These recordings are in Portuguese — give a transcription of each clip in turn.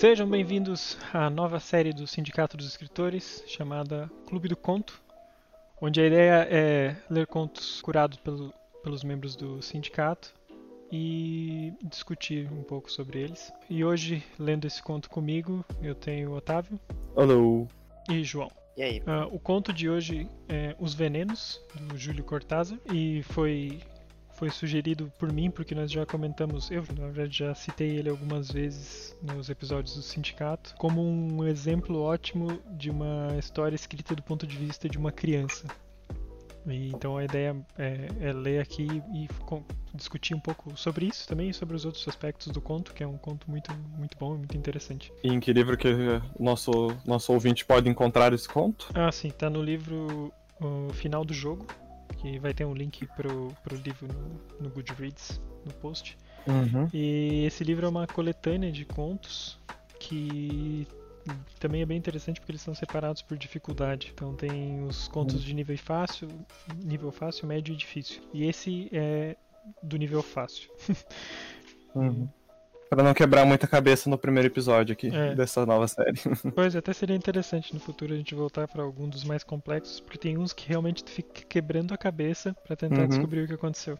Sejam bem-vindos à nova série do Sindicato dos Escritores, chamada Clube do Conto, onde a ideia é ler contos curados pelo, pelos membros do sindicato e discutir um pouco sobre eles. E hoje, lendo esse conto comigo, eu tenho Otávio Hello. e João. E aí? Ah, o conto de hoje é Os Venenos, do Júlio Cortázar, e foi, foi sugerido por mim, porque nós já comentamos, eu na verdade já citei ele algumas vezes nos episódios do Sindicato, como um exemplo ótimo de uma história escrita do ponto de vista de uma criança. E, então a ideia é, é ler aqui e com- discutir um pouco sobre isso também e sobre os outros aspectos do conto, que é um conto muito, muito bom e muito interessante. E em que livro que o nosso, nosso ouvinte pode encontrar esse conto? Ah, sim, tá no livro O Final do Jogo, que vai ter um link pro, pro livro no, no Goodreads, no post. Uhum. E esse livro é uma coletânea de contos que também é bem interessante porque eles são separados por dificuldade. Então tem os contos de nível fácil, nível fácil, médio e difícil. E esse é do nível fácil. Uhum. Pra não quebrar muita cabeça no primeiro episódio aqui É. dessa nova série. Pois até seria interessante no futuro a gente voltar para algum dos mais complexos, porque tem uns que realmente fica quebrando a cabeça para tentar Uhum. descobrir o que aconteceu.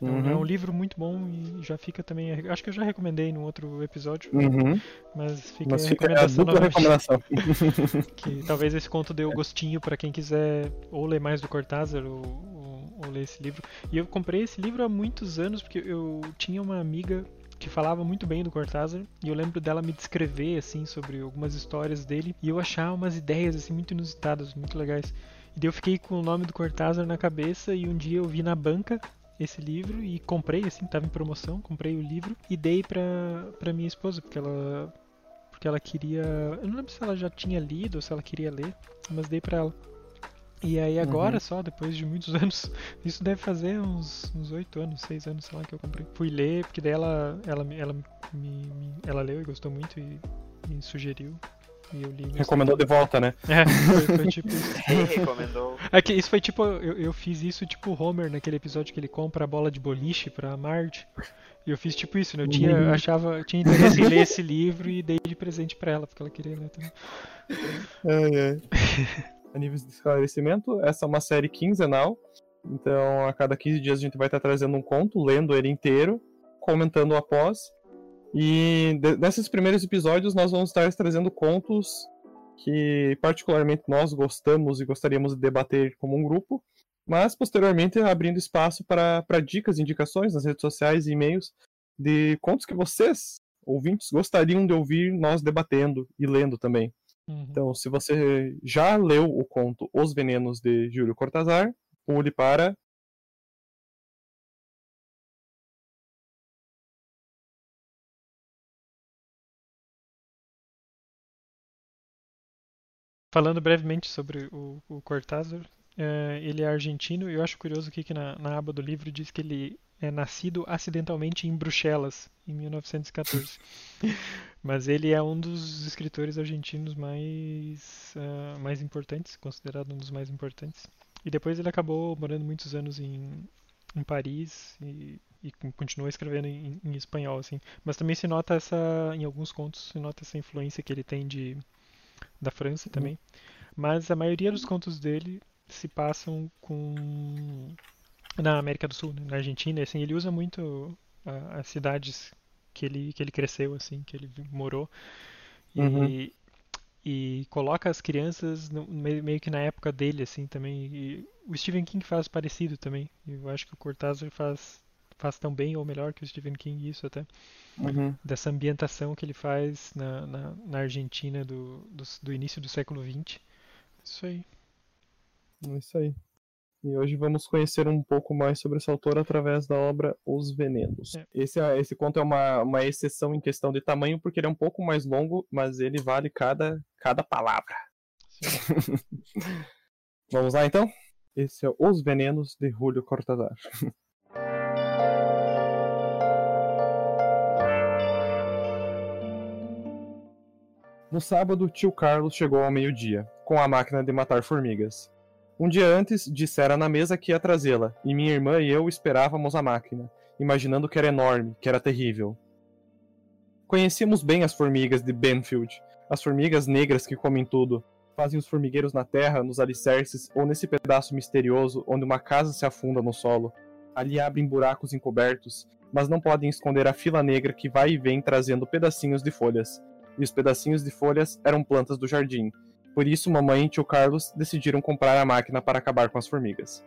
Então, Uhum. É um livro muito bom e já fica também. Acho que eu já recomendei no outro episódio, Uhum. mas fica Mas fica a dupla novamente. recomendação. Que talvez esse conto dê o gostinho para quem quiser ou ler mais do Cortázar ou, ou- ou ler esse livro. E eu comprei esse livro há muitos anos porque eu tinha uma amiga que falava muito bem do Cortázar e eu lembro dela me descrever assim sobre algumas histórias dele e eu achar umas ideias assim muito inusitadas, muito legais. E daí eu fiquei com o nome do Cortázar na cabeça e um dia eu vi na banca esse livro e comprei assim, tava em promoção, comprei o livro e dei pra, pra minha esposa porque ela porque ela queria. Eu não lembro se ela já tinha lido ou se ela queria ler, mas dei pra ela. E aí agora Uhum. só, depois de muitos anos, isso deve fazer uns uns oito anos, seis anos, sei lá, que eu comprei. Fui ler, porque daí ela, ela, me- ela, me, me- ela leu e gostou muito e me sugeriu. E eu li. Recomendou de volta, né? É, foi, foi tipo isso. Recomendou. É que isso foi tipo, eu, eu fiz isso tipo o Homer naquele episódio que ele compra a bola de boliche pra Marge. E eu fiz tipo isso, né? Eu tinha, Uhum. achava, eu tinha interesse em ler esse livro e dei de presente pra ela, porque ela queria ler também. Ai, ai. A nível de esclarecimento, essa é uma série quinzenal. Então, a cada 15 dias a gente vai estar trazendo um conto, lendo ele inteiro, comentando após. E nesses primeiros episódios nós vamos estar trazendo contos que particularmente nós gostamos e gostaríamos de debater como um grupo, mas posteriormente abrindo espaço para dicas indicações nas redes sociais e e-mails de contos que vocês, ouvintes, gostariam de ouvir nós debatendo e lendo também. Uhum. Então, se você já leu o conto Os Venenos de Júlio Cortázar, pule para. Falando brevemente sobre o, o Cortázar, é, ele é argentino e eu acho curioso aqui que na, na aba do livro diz que ele é nascido acidentalmente em Bruxelas, em 1914. Mas ele é um dos escritores argentinos mais, ah, mais importantes, considerado um dos mais importantes. E depois ele acabou morando muitos anos em, em Paris e, e con- continuou escrevendo em, em espanhol, assim. Mas também se nota essa, em alguns contos, se nota essa influência que ele tem de da França também. Mas a maioria dos contos dele se passam com na América do Sul, né, na Argentina, assim, ele usa muito as cidades que ele que ele cresceu assim, que ele morou. E, Uhum. e coloca as crianças no- meio, meio que na época dele assim também. E o Stephen King faz parecido também. Eu acho que o Cortázar faz faz tão bem ou melhor que o Stephen King isso até Uhum. dessa ambientação que ele faz na, na, na Argentina do, do, do início do século XX. Isso aí. É isso aí. E hoje vamos conhecer um pouco mais sobre esse autor através da obra Os Venenos. É. Esse, esse conto é uma, uma exceção em questão de tamanho, porque ele é um pouco mais longo, mas ele vale cada, cada palavra. Vamos lá então? Esse é Os Venenos de Júlio Cortázar. No sábado, tio Carlos chegou ao meio-dia, com a máquina de matar formigas. Um dia antes, dissera na mesa que ia trazê-la, e minha irmã e eu esperávamos a máquina, imaginando que era enorme, que era terrível. Conhecíamos bem as formigas de Benfield, as formigas negras que comem tudo, fazem os formigueiros na terra, nos alicerces ou nesse pedaço misterioso onde uma casa se afunda no solo. Ali abrem buracos encobertos, mas não podem esconder a fila negra que vai e vem trazendo pedacinhos de folhas. E os pedacinhos de folhas eram plantas do jardim. Por isso, mamãe e tio Carlos decidiram comprar a máquina para acabar com as formigas.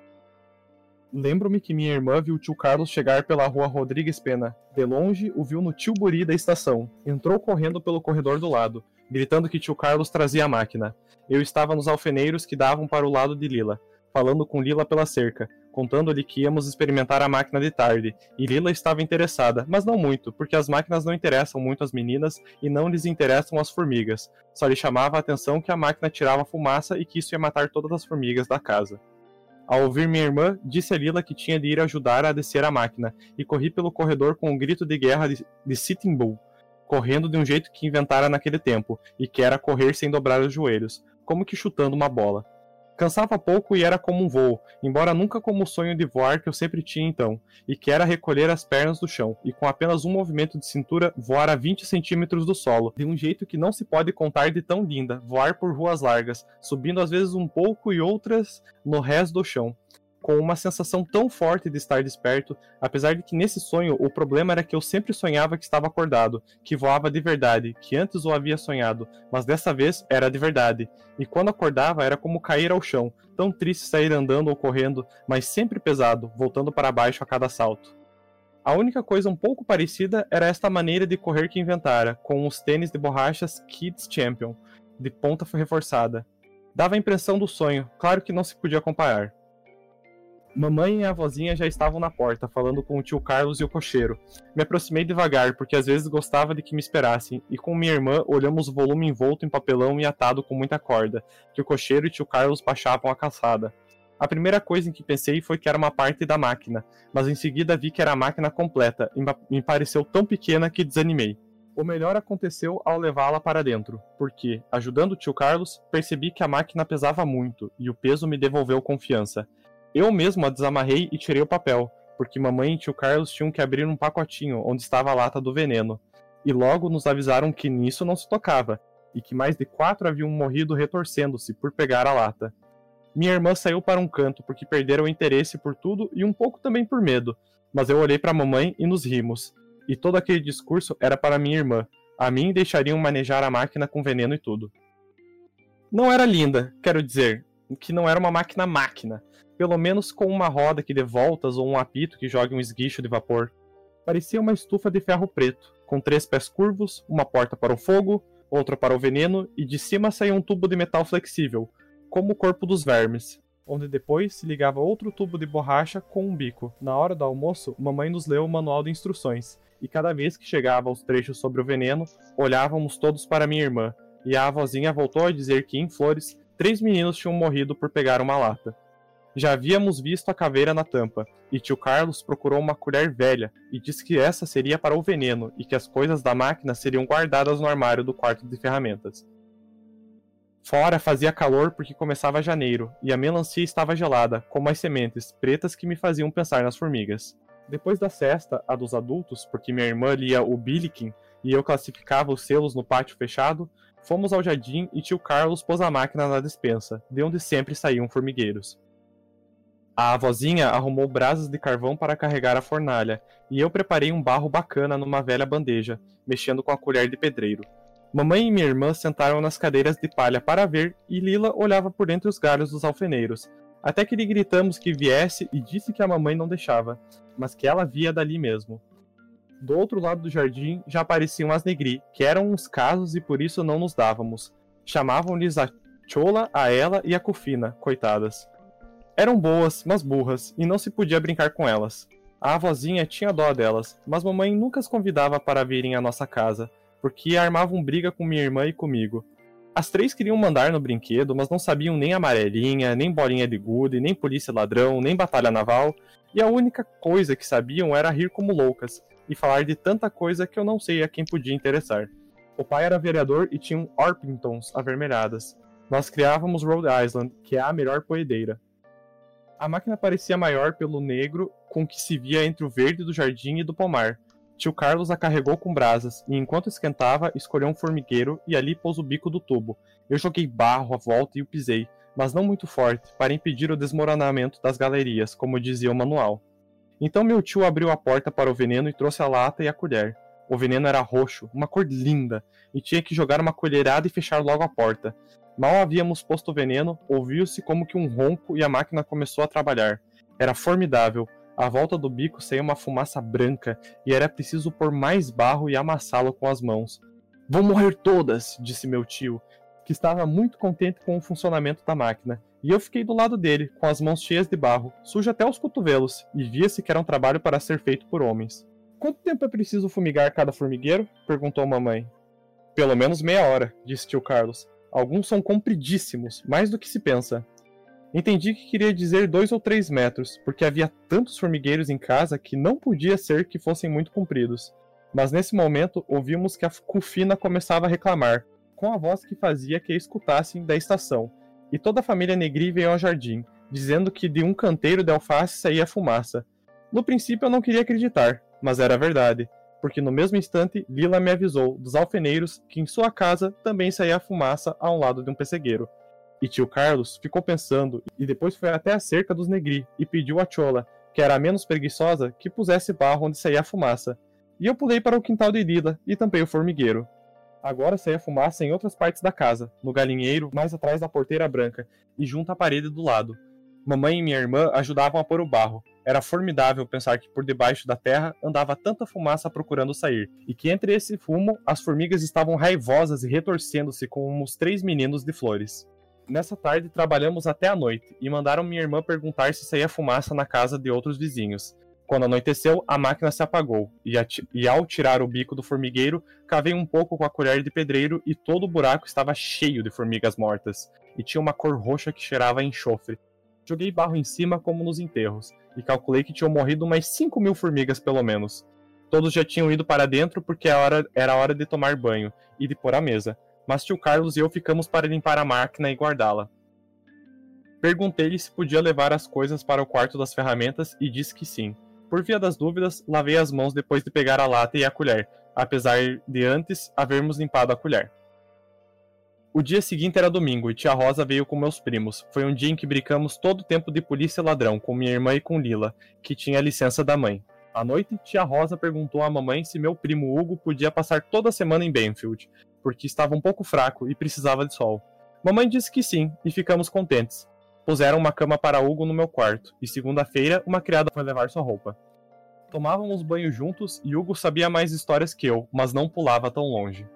Lembro-me que minha irmã viu o tio Carlos chegar pela rua Rodrigues Pena. De longe, o viu no Tilbury da estação. Entrou correndo pelo corredor do lado, gritando que tio Carlos trazia a máquina. Eu estava nos alfeneiros que davam para o lado de Lila, falando com Lila pela cerca, contando-lhe que íamos experimentar a máquina de tarde, e Lila estava interessada, mas não muito, porque as máquinas não interessam muito as meninas e não lhes interessam as formigas. Só lhe chamava a atenção que a máquina tirava fumaça e que isso ia matar todas as formigas da casa. Ao ouvir minha irmã, disse a Lila que tinha de ir ajudar a descer a máquina, e corri pelo corredor com um grito de guerra de, de Sitting Bull, correndo de um jeito que inventara naquele tempo, e que era correr sem dobrar os joelhos, como que chutando uma bola. Cansava pouco e era como um voo, embora nunca como o sonho de voar que eu sempre tinha então, e que era recolher as pernas do chão, e com apenas um movimento de cintura voar a 20 centímetros do solo, de um jeito que não se pode contar de tão linda, voar por ruas largas, subindo às vezes um pouco e outras no resto do chão com uma sensação tão forte de estar desperto, apesar de que nesse sonho o problema era que eu sempre sonhava que estava acordado, que voava de verdade, que antes o havia sonhado, mas dessa vez era de verdade. E quando acordava era como cair ao chão, tão triste sair andando ou correndo, mas sempre pesado, voltando para baixo a cada salto. A única coisa um pouco parecida era esta maneira de correr que inventara, com os tênis de borrachas Kids Champion, de ponta reforçada. Dava a impressão do sonho, claro que não se podia comparar. Mamãe e a vozinha já estavam na porta, falando com o tio Carlos e o cocheiro. Me aproximei devagar, porque às vezes gostava de que me esperassem, e com minha irmã olhamos o volume envolto em papelão e atado com muita corda, que o cocheiro e tio Carlos baixavam a calçada. A primeira coisa em que pensei foi que era uma parte da máquina, mas em seguida vi que era a máquina completa e me pareceu tão pequena que desanimei. O melhor aconteceu ao levá-la para dentro, porque, ajudando o tio Carlos, percebi que a máquina pesava muito e o peso me devolveu confiança. Eu mesmo a desamarrei e tirei o papel, porque mamãe e tio Carlos tinham que abrir um pacotinho onde estava a lata do veneno. E logo nos avisaram que nisso não se tocava, e que mais de quatro haviam morrido retorcendo-se por pegar a lata. Minha irmã saiu para um canto porque perderam o interesse por tudo e um pouco também por medo, mas eu olhei para mamãe e nos rimos. E todo aquele discurso era para minha irmã. A mim deixariam manejar a máquina com veneno e tudo. Não era linda, quero dizer, que não era uma máquina máquina, pelo menos com uma roda que dê voltas ou um apito que jogue um esguicho de vapor. Parecia uma estufa de ferro preto, com três pés curvos, uma porta para o fogo, outra para o veneno, e de cima saía um tubo de metal flexível, como o corpo dos vermes, onde depois se ligava outro tubo de borracha com um bico. Na hora do almoço, mamãe nos leu o manual de instruções, e cada vez que chegava aos trechos sobre o veneno, olhávamos todos para minha irmã, e a avózinha voltou a dizer que em Flores, três meninos tinham morrido por pegar uma lata. Já havíamos visto a caveira na tampa, e tio Carlos procurou uma colher velha e disse que essa seria para o veneno e que as coisas da máquina seriam guardadas no armário do quarto de ferramentas. Fora fazia calor porque começava janeiro, e a melancia estava gelada, como as sementes pretas que me faziam pensar nas formigas. Depois da cesta, a dos adultos, porque minha irmã lia o Billiken e eu classificava os selos no pátio fechado, fomos ao jardim e tio Carlos pôs a máquina na despensa, de onde sempre saíam formigueiros. A avózinha arrumou brasas de carvão para carregar a fornalha, e eu preparei um barro bacana numa velha bandeja, mexendo com a colher de pedreiro. Mamãe e minha irmã sentaram nas cadeiras de palha para ver, e Lila olhava por entre os galhos dos alfeneiros, até que lhe gritamos que viesse e disse que a mamãe não deixava, mas que ela via dali mesmo. Do outro lado do jardim já apareciam as negri, que eram uns casos e por isso não nos dávamos. Chamavam-lhes a Chola, a ela e a Cufina, coitadas. Eram boas, mas burras, e não se podia brincar com elas. A avózinha tinha dó delas, mas mamãe nunca as convidava para virem à nossa casa, porque armavam briga com minha irmã e comigo. As três queriam mandar no brinquedo, mas não sabiam nem amarelinha, nem bolinha de gude, nem polícia ladrão, nem batalha naval, e a única coisa que sabiam era rir como loucas, e falar de tanta coisa que eu não sei a quem podia interessar. O pai era vereador e tinha um Orpingtons avermelhadas. Nós criávamos Rhode Island, que é a melhor poedeira. A máquina parecia maior pelo negro com que se via entre o verde do jardim e do pomar. Tio Carlos a carregou com brasas e, enquanto esquentava, escolheu um formigueiro e ali pôs o bico do tubo. Eu joguei barro à volta e o pisei, mas não muito forte, para impedir o desmoronamento das galerias, como dizia o manual. Então meu tio abriu a porta para o veneno e trouxe a lata e a colher. O veneno era roxo, uma cor linda, e tinha que jogar uma colherada e fechar logo a porta. Mal havíamos posto o veneno, ouviu-se como que um ronco e a máquina começou a trabalhar. Era formidável. À volta do bico saía uma fumaça branca e era preciso pôr mais barro e amassá-lo com as mãos. Vão morrer todas, disse meu tio, que estava muito contente com o funcionamento da máquina. E eu fiquei do lado dele, com as mãos cheias de barro, suja até os cotovelos, e via-se que era um trabalho para ser feito por homens. Quanto tempo é preciso fumigar cada formigueiro? perguntou mamãe. Pelo menos meia hora, disse tio Carlos. Alguns são compridíssimos, mais do que se pensa. Entendi que queria dizer dois ou três metros, porque havia tantos formigueiros em casa que não podia ser que fossem muito compridos. Mas nesse momento ouvimos que a Cufina começava a reclamar, com a voz que fazia que a escutassem da estação, e toda a família Negri veio ao jardim, dizendo que de um canteiro de alface saía fumaça. No princípio eu não queria acreditar, mas era verdade, porque no mesmo instante Lila me avisou dos alfeneiros que em sua casa também saía fumaça ao lado de um pessegueiro. E tio Carlos ficou pensando e depois foi até a cerca dos Negri e pediu a Chola, que era a menos preguiçosa, que pusesse barro onde saía a fumaça. E eu pulei para o quintal de Lila e tampei o formigueiro. Agora saía fumaça em outras partes da casa, no galinheiro, mais atrás da porteira branca e junto à parede do lado. Mamãe e minha irmã ajudavam a pôr o barro, era formidável pensar que por debaixo da terra andava tanta fumaça procurando sair, e que entre esse fumo as formigas estavam raivosas e retorcendo-se como os três meninos de flores. Nessa tarde trabalhamos até a noite e mandaram minha irmã perguntar se saía fumaça na casa de outros vizinhos. Quando anoiteceu, a máquina se apagou, e, e, ao tirar o bico do formigueiro, cavei um pouco com a colher de pedreiro e todo o buraco estava cheio de formigas mortas, e tinha uma cor roxa que cheirava a enxofre. Joguei barro em cima como nos enterros, e calculei que tinham morrido umas 5 mil formigas pelo menos. Todos já tinham ido para dentro porque a hora, era hora de tomar banho e de pôr a mesa, mas tio Carlos e eu ficamos para limpar a máquina e guardá-la. Perguntei-lhe se podia levar as coisas para o quarto das ferramentas e disse que sim. Por via das dúvidas, lavei as mãos depois de pegar a lata e a colher, apesar de antes havermos limpado a colher. O dia seguinte era domingo e tia Rosa veio com meus primos. Foi um dia em que brincamos todo o tempo de polícia e ladrão com minha irmã e com Lila, que tinha licença da mãe. À noite, tia Rosa perguntou à mamãe se meu primo Hugo podia passar toda a semana em Benfield, porque estava um pouco fraco e precisava de sol. Mamãe disse que sim, e ficamos contentes. Puseram uma cama para Hugo no meu quarto, e segunda-feira uma criada foi levar sua roupa. Tomávamos banho juntos e Hugo sabia mais histórias que eu, mas não pulava tão longe.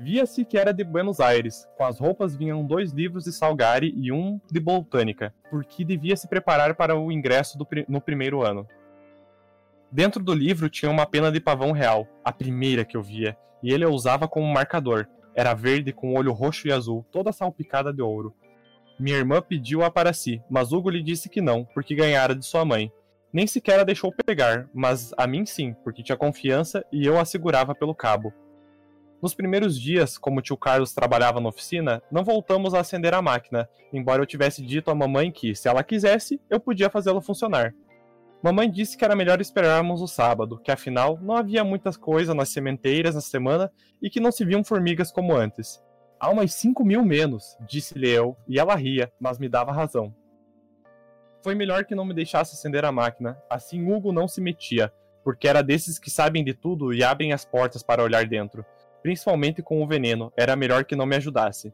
Via-se que era de Buenos Aires. Com as roupas vinham dois livros de Salgari e um de botânica, porque devia se preparar para o ingresso no primeiro ano. Dentro do livro tinha uma pena de pavão real, a primeira que eu via, e ele a usava como marcador. Era verde com olho roxo e azul, toda salpicada de ouro. Minha irmã pediu-a para si, mas Hugo lhe disse que não, porque ganhara de sua mãe. Nem sequer a deixou pegar, mas a mim sim, porque tinha confiança e eu a segurava pelo cabo. Nos primeiros dias, como o tio Carlos trabalhava na oficina, não voltamos a acender a máquina, embora eu tivesse dito à mamãe que, se ela quisesse, eu podia fazê-la funcionar. Mamãe disse que era melhor esperarmos o sábado, que afinal não havia muitas coisas nas sementeiras na semana e que não se viam formigas como antes. Há umas cinco mil menos, disse-lhe eu, e ela ria, mas me dava razão. Foi melhor que não me deixasse acender a máquina, assim Hugo não se metia, porque era desses que sabem de tudo e abrem as portas para olhar dentro principalmente com o veneno, era melhor que não me ajudasse.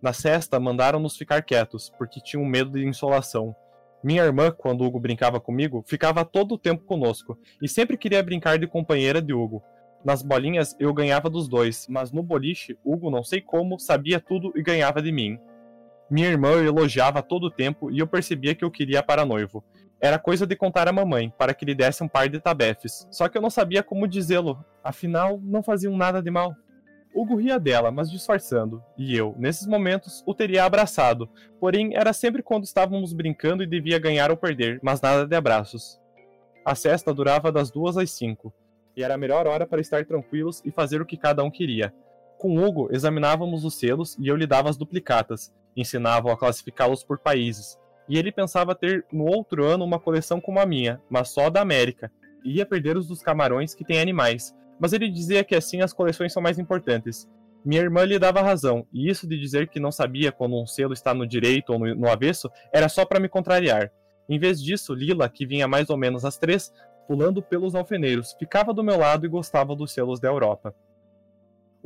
Na cesta, mandaram-nos ficar quietos, porque tinham medo de insolação. Minha irmã, quando Hugo brincava comigo, ficava todo o tempo conosco, e sempre queria brincar de companheira de Hugo. Nas bolinhas eu ganhava dos dois, mas no boliche, Hugo, não sei como, sabia tudo e ganhava de mim. Minha irmã eu elogiava todo o tempo e eu percebia que eu queria para noivo. Era coisa de contar à mamãe, para que lhe desse um par de tabefes. Só que eu não sabia como dizê-lo, afinal, não faziam nada de mal. Hugo ria dela, mas disfarçando, e eu, nesses momentos, o teria abraçado, porém era sempre quando estávamos brincando e devia ganhar ou perder, mas nada de abraços. A cesta durava das duas às cinco, e era a melhor hora para estar tranquilos e fazer o que cada um queria. Com Hugo, examinávamos os selos e eu lhe dava as duplicatas, ensinava-o a classificá-los por países, e ele pensava ter no outro ano uma coleção como a minha, mas só da América. ia perder os dos camarões que têm animais, mas ele dizia que assim as coleções são mais importantes. Minha irmã lhe dava razão, e isso de dizer que não sabia quando um selo está no direito ou no, no avesso era só para me contrariar. Em vez disso, Lila, que vinha mais ou menos às três, pulando pelos alfeneiros, ficava do meu lado e gostava dos selos da Europa.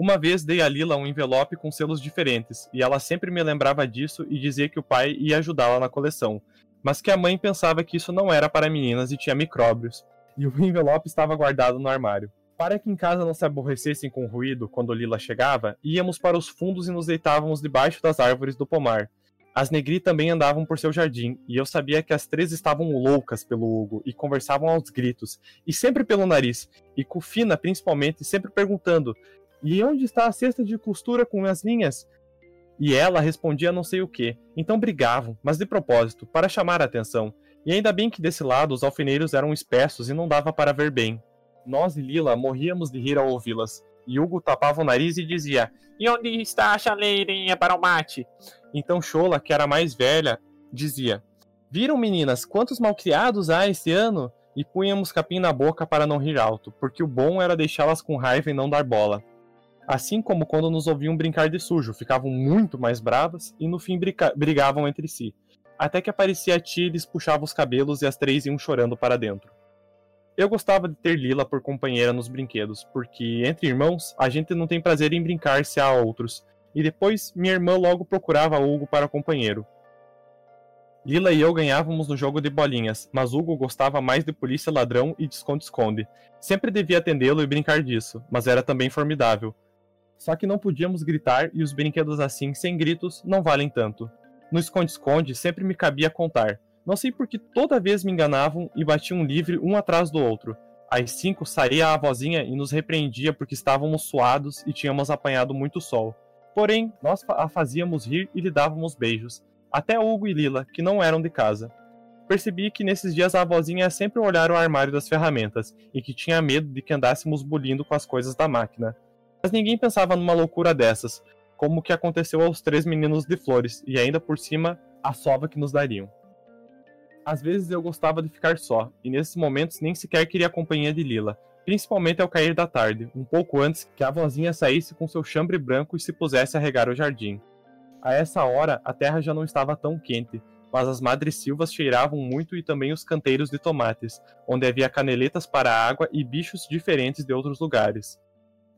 Uma vez dei a Lila um envelope com selos diferentes, e ela sempre me lembrava disso e dizia que o pai ia ajudá-la na coleção, mas que a mãe pensava que isso não era para meninas e tinha micróbios, e o envelope estava guardado no armário. Para que em casa não se aborrecessem com o ruído quando Lila chegava, íamos para os fundos e nos deitávamos debaixo das árvores do pomar. As Negri também andavam por seu jardim, e eu sabia que as três estavam loucas pelo Hugo e conversavam aos gritos, e sempre pelo nariz, e Cufina principalmente sempre perguntando: E onde está a cesta de costura com as linhas? E ela respondia não sei o que, então brigavam, mas de propósito, para chamar a atenção. E ainda bem que desse lado os alfeneiros eram espessos e não dava para ver bem. Nós e Lila morríamos de rir ao ouvi-las. E Hugo tapava o nariz e dizia: E onde está a chaleirinha para o mate? Então Chola, que era mais velha, dizia: Viram, meninas, quantos malcriados há este ano? E punhamos capim na boca para não rir alto, porque o bom era deixá-las com raiva e não dar bola. Assim como quando nos ouviam brincar de sujo, ficavam muito mais bravas e no fim brigavam entre si. Até que aparecia a tia e lhes puxava os cabelos e as três iam chorando para dentro. Eu gostava de ter Lila por companheira nos brinquedos, porque entre irmãos a gente não tem prazer em brincar se há outros, e depois minha irmã logo procurava Hugo para companheiro. Lila e eu ganhávamos no jogo de bolinhas, mas Hugo gostava mais de polícia ladrão e de esconde-esconde. Sempre devia atendê-lo e brincar disso, mas era também formidável. Só que não podíamos gritar e os brinquedos assim, sem gritos, não valem tanto. No esconde-esconde sempre me cabia contar, não sei por que toda vez me enganavam e batiam livre um atrás do outro. Às cinco saía a avózinha e nos repreendia porque estávamos suados e tínhamos apanhado muito sol. Porém, nós a fazíamos rir e lhe dávamos beijos. Até Hugo e Lila, que não eram de casa. Percebi que nesses dias a avózinha sempre olhara o armário das ferramentas e que tinha medo de que andássemos bulindo com as coisas da máquina. Mas ninguém pensava numa loucura dessas, como o que aconteceu aos três meninos de flores, e ainda por cima a sova que nos dariam. Às vezes eu gostava de ficar só, e nesses momentos nem sequer queria a companhia de Lila, principalmente ao cair da tarde, um pouco antes que a vozinha saísse com seu chambre branco e se pusesse a regar o jardim. A essa hora, a terra já não estava tão quente, mas as madres silvas cheiravam muito e também os canteiros de tomates, onde havia caneletas para a água e bichos diferentes de outros lugares.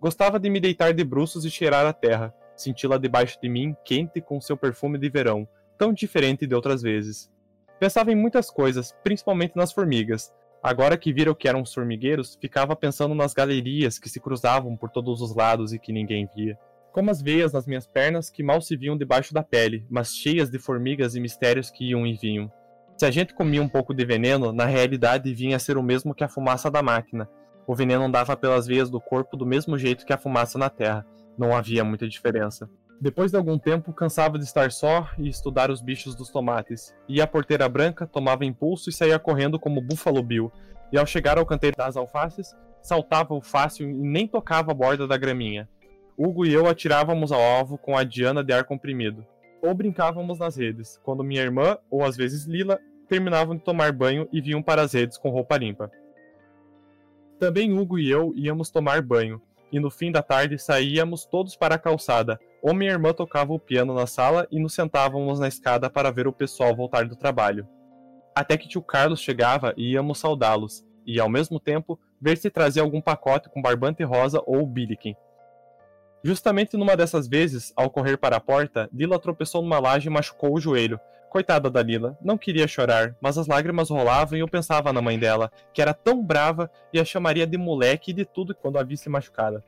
Gostava de me deitar de bruços e cheirar a terra, senti-la debaixo de mim quente com seu perfume de verão, tão diferente de outras vezes. Pensava em muitas coisas, principalmente nas formigas. Agora que viram que eram os formigueiros, ficava pensando nas galerias que se cruzavam por todos os lados e que ninguém via. Como as veias nas minhas pernas que mal se viam debaixo da pele, mas cheias de formigas e mistérios que iam e vinham. Se a gente comia um pouco de veneno, na realidade vinha a ser o mesmo que a fumaça da máquina. O veneno andava pelas veias do corpo do mesmo jeito que a fumaça na terra. Não havia muita diferença. Depois de algum tempo, cansava de estar só e estudar os bichos dos tomates. Ia à porteira branca, tomava impulso e saía correndo como Buffalo Bill. E ao chegar ao canteiro das alfaces, saltava o fácil e nem tocava a borda da graminha. Hugo e eu atirávamos ao alvo com a Diana de ar comprimido. Ou brincávamos nas redes, quando minha irmã, ou às vezes Lila, terminavam de tomar banho e vinham para as redes com roupa limpa. Também Hugo e eu íamos tomar banho, e no fim da tarde saíamos todos para a calçada, ou minha irmã tocava o piano na sala e nos sentávamos na escada para ver o pessoal voltar do trabalho. Até que tio Carlos chegava e íamos saudá-los, e ao mesmo tempo ver se trazia algum pacote com barbante rosa ou biliquim. Justamente numa dessas vezes, ao correr para a porta, Lila tropeçou numa laje e machucou o joelho. Coitada da Lila, não queria chorar, mas as lágrimas rolavam e eu pensava na mãe dela, que era tão brava e a chamaria de moleque e de tudo quando a visse machucada.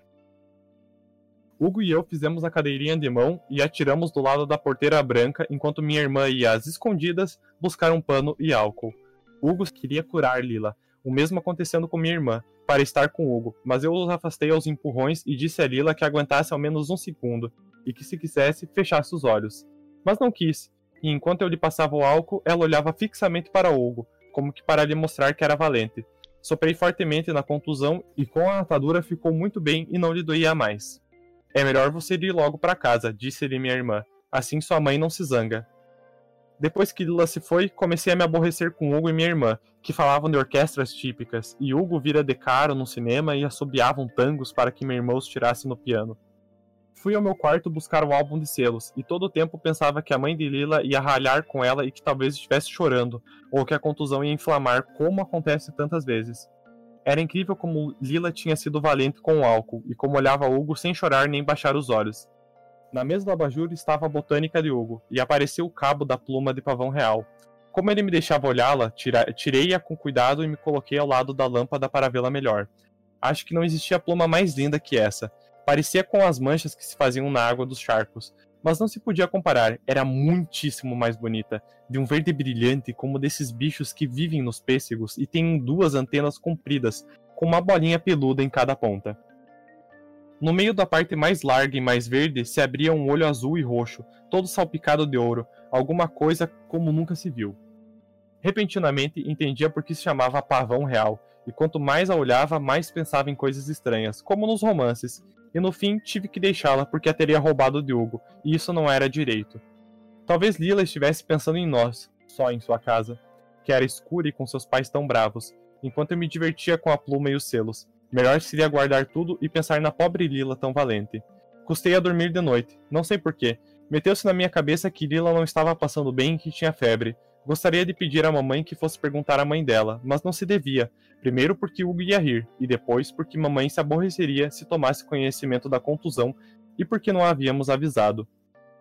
Hugo e eu fizemos a cadeirinha de mão e atiramos do lado da porteira branca enquanto minha irmã ia às escondidas buscar um pano e álcool. Hugo queria curar Lila, o mesmo acontecendo com minha irmã, para estar com Hugo, mas eu os afastei aos empurrões e disse a Lila que aguentasse ao menos um segundo e que, se quisesse, fechasse os olhos. Mas não quis, e enquanto eu lhe passava o álcool, ela olhava fixamente para Hugo, como que para lhe mostrar que era valente. Soprei fortemente na contusão e com a atadura ficou muito bem e não lhe doía mais. É melhor você ir logo para casa, disse-lhe minha irmã. Assim sua mãe não se zanga. Depois que Lila se foi, comecei a me aborrecer com Hugo e minha irmã, que falavam de orquestras típicas, e Hugo vira de caro no cinema e assobiavam tangos para que meu irmão os tirasse no piano. Fui ao meu quarto buscar o álbum de selos, e todo o tempo pensava que a mãe de Lila ia ralhar com ela e que talvez estivesse chorando, ou que a contusão ia inflamar, como acontece tantas vezes. Era incrível como Lila tinha sido valente com o álcool, e como olhava Hugo sem chorar nem baixar os olhos. Na mesa do abajur estava a botânica de Hugo, e apareceu o cabo da pluma de pavão real. Como ele me deixava olhá-la, tirei-a com cuidado e me coloquei ao lado da lâmpada para vê-la melhor. Acho que não existia pluma mais linda que essa. Parecia com as manchas que se faziam na água dos charcos, mas não se podia comparar, era muitíssimo mais bonita, de um verde brilhante como desses bichos que vivem nos pêssegos e têm duas antenas compridas, com uma bolinha peluda em cada ponta. No meio da parte mais larga e mais verde se abria um olho azul e roxo, todo salpicado de ouro, alguma coisa como nunca se viu. Repentinamente entendia por que se chamava pavão real, e quanto mais a olhava, mais pensava em coisas estranhas, como nos romances, e no fim tive que deixá-la porque a teria roubado de Hugo, e isso não era direito. Talvez Lila estivesse pensando em nós, só em sua casa, que era escura e com seus pais tão bravos, enquanto eu me divertia com a pluma e os selos, Melhor seria guardar tudo e pensar na pobre Lila tão valente. Custei a dormir de noite, não sei porquê. Meteu-se na minha cabeça que Lila não estava passando bem e que tinha febre. Gostaria de pedir à mamãe que fosse perguntar à mãe dela, mas não se devia. Primeiro porque Hugo ia rir, e depois porque mamãe se aborreceria se tomasse conhecimento da contusão e porque não a havíamos avisado.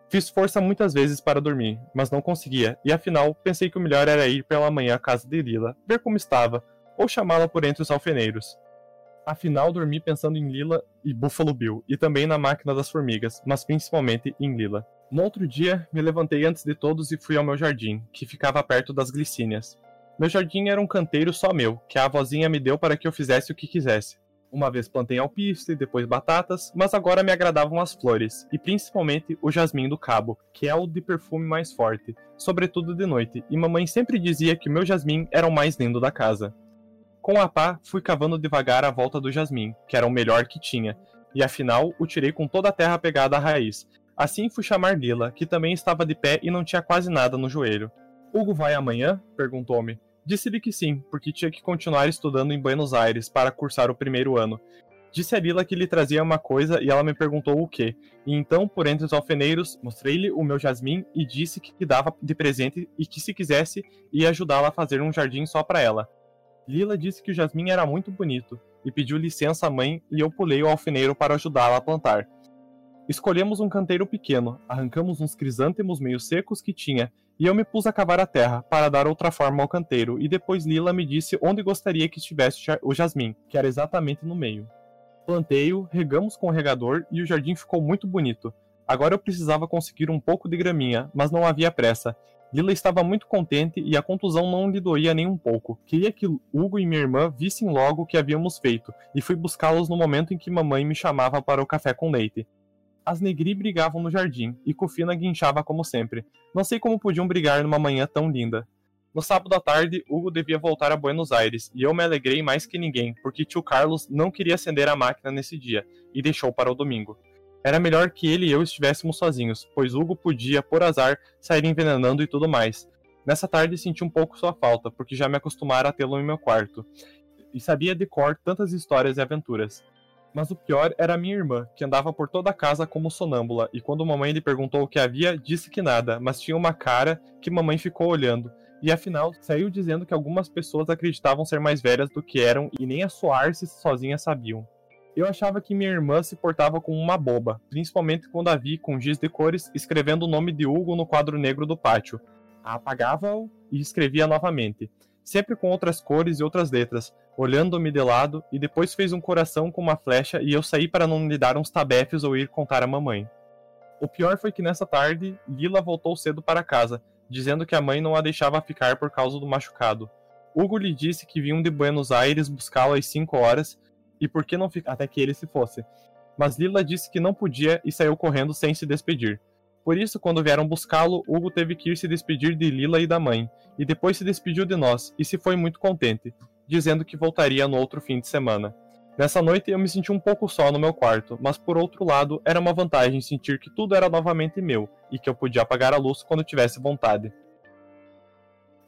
Fiz força muitas vezes para dormir, mas não conseguia, e afinal pensei que o melhor era ir pela manhã à casa de Lila, ver como estava, ou chamá-la por entre os alfeneiros. Afinal, dormi pensando em Lila e Buffalo Bill, e também na máquina das formigas, mas principalmente em Lila. No outro dia, me levantei antes de todos e fui ao meu jardim, que ficava perto das glicínias. Meu jardim era um canteiro só meu, que a avózinha me deu para que eu fizesse o que quisesse. Uma vez plantei alpiste, depois batatas, mas agora me agradavam as flores, e principalmente o jasmim do cabo, que é o de perfume mais forte, sobretudo de noite, e mamãe sempre dizia que o meu jasmim era o mais lindo da casa. Com a pá, fui cavando devagar a volta do jasmim, que era o melhor que tinha, e afinal o tirei com toda a terra pegada à raiz. Assim fui chamar Lila, que também estava de pé e não tinha quase nada no joelho. Hugo vai amanhã? perguntou-me. Disse-lhe que sim, porque tinha que continuar estudando em Buenos Aires para cursar o primeiro ano. Disse a Lila que lhe trazia uma coisa e ela me perguntou o que. E então, por entre os alfeneiros, mostrei-lhe o meu jasmim e disse que dava de presente e que se quisesse ia ajudá-la a fazer um jardim só para ela. Lila disse que o jasmim era muito bonito e pediu licença à mãe e eu pulei o alfineiro para ajudá-la a plantar. Escolhemos um canteiro pequeno, arrancamos uns crisântemos meio secos que tinha e eu me pus a cavar a terra para dar outra forma ao canteiro e depois Lila me disse onde gostaria que estivesse o jasmim, que era exatamente no meio. Plantei-o, regamos com o regador e o jardim ficou muito bonito. Agora eu precisava conseguir um pouco de graminha, mas não havia pressa, Lila estava muito contente e a contusão não lhe doía nem um pouco. Queria que Hugo e minha irmã vissem logo o que havíamos feito, e fui buscá-los no momento em que mamãe me chamava para o café com leite. As Negri brigavam no jardim, e Cofina guinchava como sempre. Não sei como podiam brigar numa manhã tão linda. No sábado à tarde, Hugo devia voltar a Buenos Aires, e eu me alegrei mais que ninguém, porque tio Carlos não queria acender a máquina nesse dia, e deixou para o domingo. Era melhor que ele e eu estivéssemos sozinhos, pois Hugo podia, por azar, sair envenenando e tudo mais. Nessa tarde senti um pouco sua falta, porque já me acostumara a tê-lo em meu quarto, e sabia de cor tantas histórias e aventuras. Mas o pior era a minha irmã, que andava por toda a casa como sonâmbula, e quando mamãe lhe perguntou o que havia, disse que nada, mas tinha uma cara que mamãe ficou olhando, e afinal saiu dizendo que algumas pessoas acreditavam ser mais velhas do que eram e nem assoar-se sozinhas sabiam. Eu achava que minha irmã se portava como uma boba, principalmente quando a vi com giz de cores escrevendo o nome de Hugo no quadro negro do pátio. Apagava-o e escrevia novamente, sempre com outras cores e outras letras, olhando-me de lado, e depois fez um coração com uma flecha e eu saí para não lhe dar uns tabefes ou ir contar à mamãe. O pior foi que nessa tarde, Lila voltou cedo para casa, dizendo que a mãe não a deixava ficar por causa do machucado. Hugo lhe disse que vinham de Buenos Aires buscá-lo às cinco horas e por que não ficar até que ele se fosse. Mas Lila disse que não podia e saiu correndo sem se despedir. Por isso, quando vieram buscá-lo, Hugo teve que ir se despedir de Lila e da mãe, e depois se despediu de nós e se foi muito contente, dizendo que voltaria no outro fim de semana. Nessa noite eu me senti um pouco só no meu quarto, mas por outro lado, era uma vantagem sentir que tudo era novamente meu e que eu podia apagar a luz quando tivesse vontade.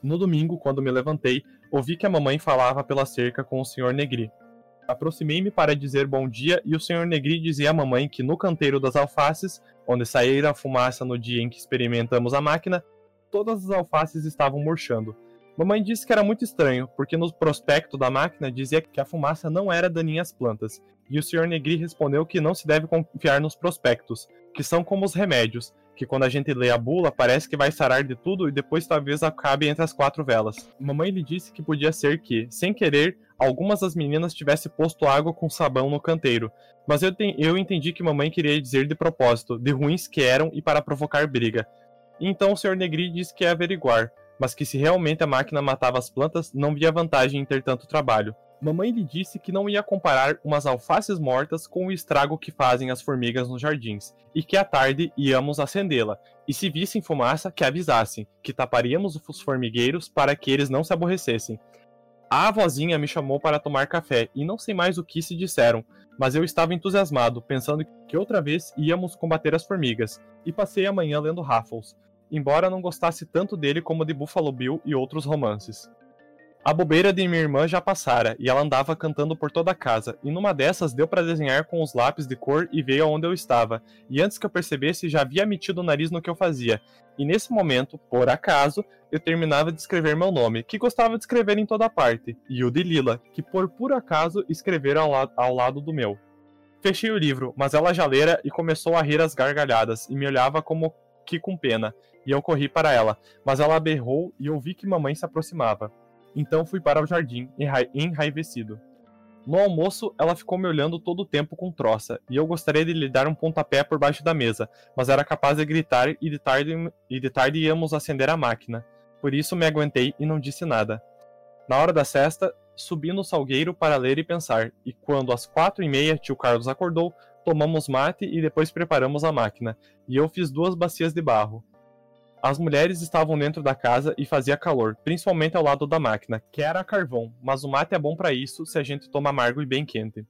No domingo, quando me levantei, ouvi que a mamãe falava pela cerca com o Sr. Negri. Aproximei-me para dizer bom dia e o Sr. Negri dizia à mamãe que no canteiro das alfaces, onde saíra a fumaça no dia em que experimentamos a máquina, todas as alfaces estavam murchando. Mamãe disse que era muito estranho, porque no prospecto da máquina dizia que a fumaça não era daninha às plantas, e o Sr. Negri respondeu que não se deve confiar nos prospectos, que são como os remédios, que quando a gente lê a bula parece que vai sarar de tudo e depois talvez acabe entre as quatro velas. Mamãe lhe disse que podia ser que, sem querer, algumas das meninas tivesse posto água com sabão no canteiro, mas eu, eu entendi que mamãe queria dizer de propósito, de ruins que eram e para provocar briga. então o Sr. Negri disse que ia averiguar, mas que se realmente a máquina matava as plantas, não via vantagem em ter tanto trabalho. Mamãe lhe disse que não ia comparar umas alfaces mortas com o estrago que fazem as formigas nos jardins, e que à tarde íamos acendê-la, e se vissem fumaça, que avisassem, que taparíamos os formigueiros para que eles não se aborrecessem. A avózinha me chamou para tomar café, e não sei mais o que se disseram, mas eu estava entusiasmado, pensando que outra vez íamos combater as formigas, e passei a manhã lendo Raffles, embora não gostasse tanto dele como de Buffalo Bill e outros romances. A bobeira de minha irmã já passara, e ela andava cantando por toda a casa, e numa dessas deu para desenhar com os lápis de cor e veio aonde eu estava, e antes que eu percebesse já havia metido o nariz no que eu fazia. E nesse momento, por acaso, eu terminava de escrever meu nome, que gostava de escrever em toda parte, e o de Lila, que por puro acaso escrevera ao, la ao lado do meu. Fechei o livro, mas ela já lera e começou a rir as gargalhadas, e me olhava como que com pena, e eu corri para ela, mas ela berrou e eu vi que mamãe se aproximava. Então fui para o jardim, enraivecido. No almoço, ela ficou me olhando todo o tempo com troça, e eu gostaria de lhe dar um pontapé por baixo da mesa, mas era capaz de gritar e de tarde, e de tarde íamos acender a máquina. Por isso me aguentei e não disse nada. Na hora da cesta, subi no salgueiro para ler e pensar, e quando às quatro e meia tio Carlos acordou, tomamos mate e depois preparamos a máquina, e eu fiz duas bacias de barro. As mulheres estavam dentro da casa e fazia calor, principalmente ao lado da máquina, que era a carvão, mas o mate é bom para isso se a gente toma amargo e bem quente.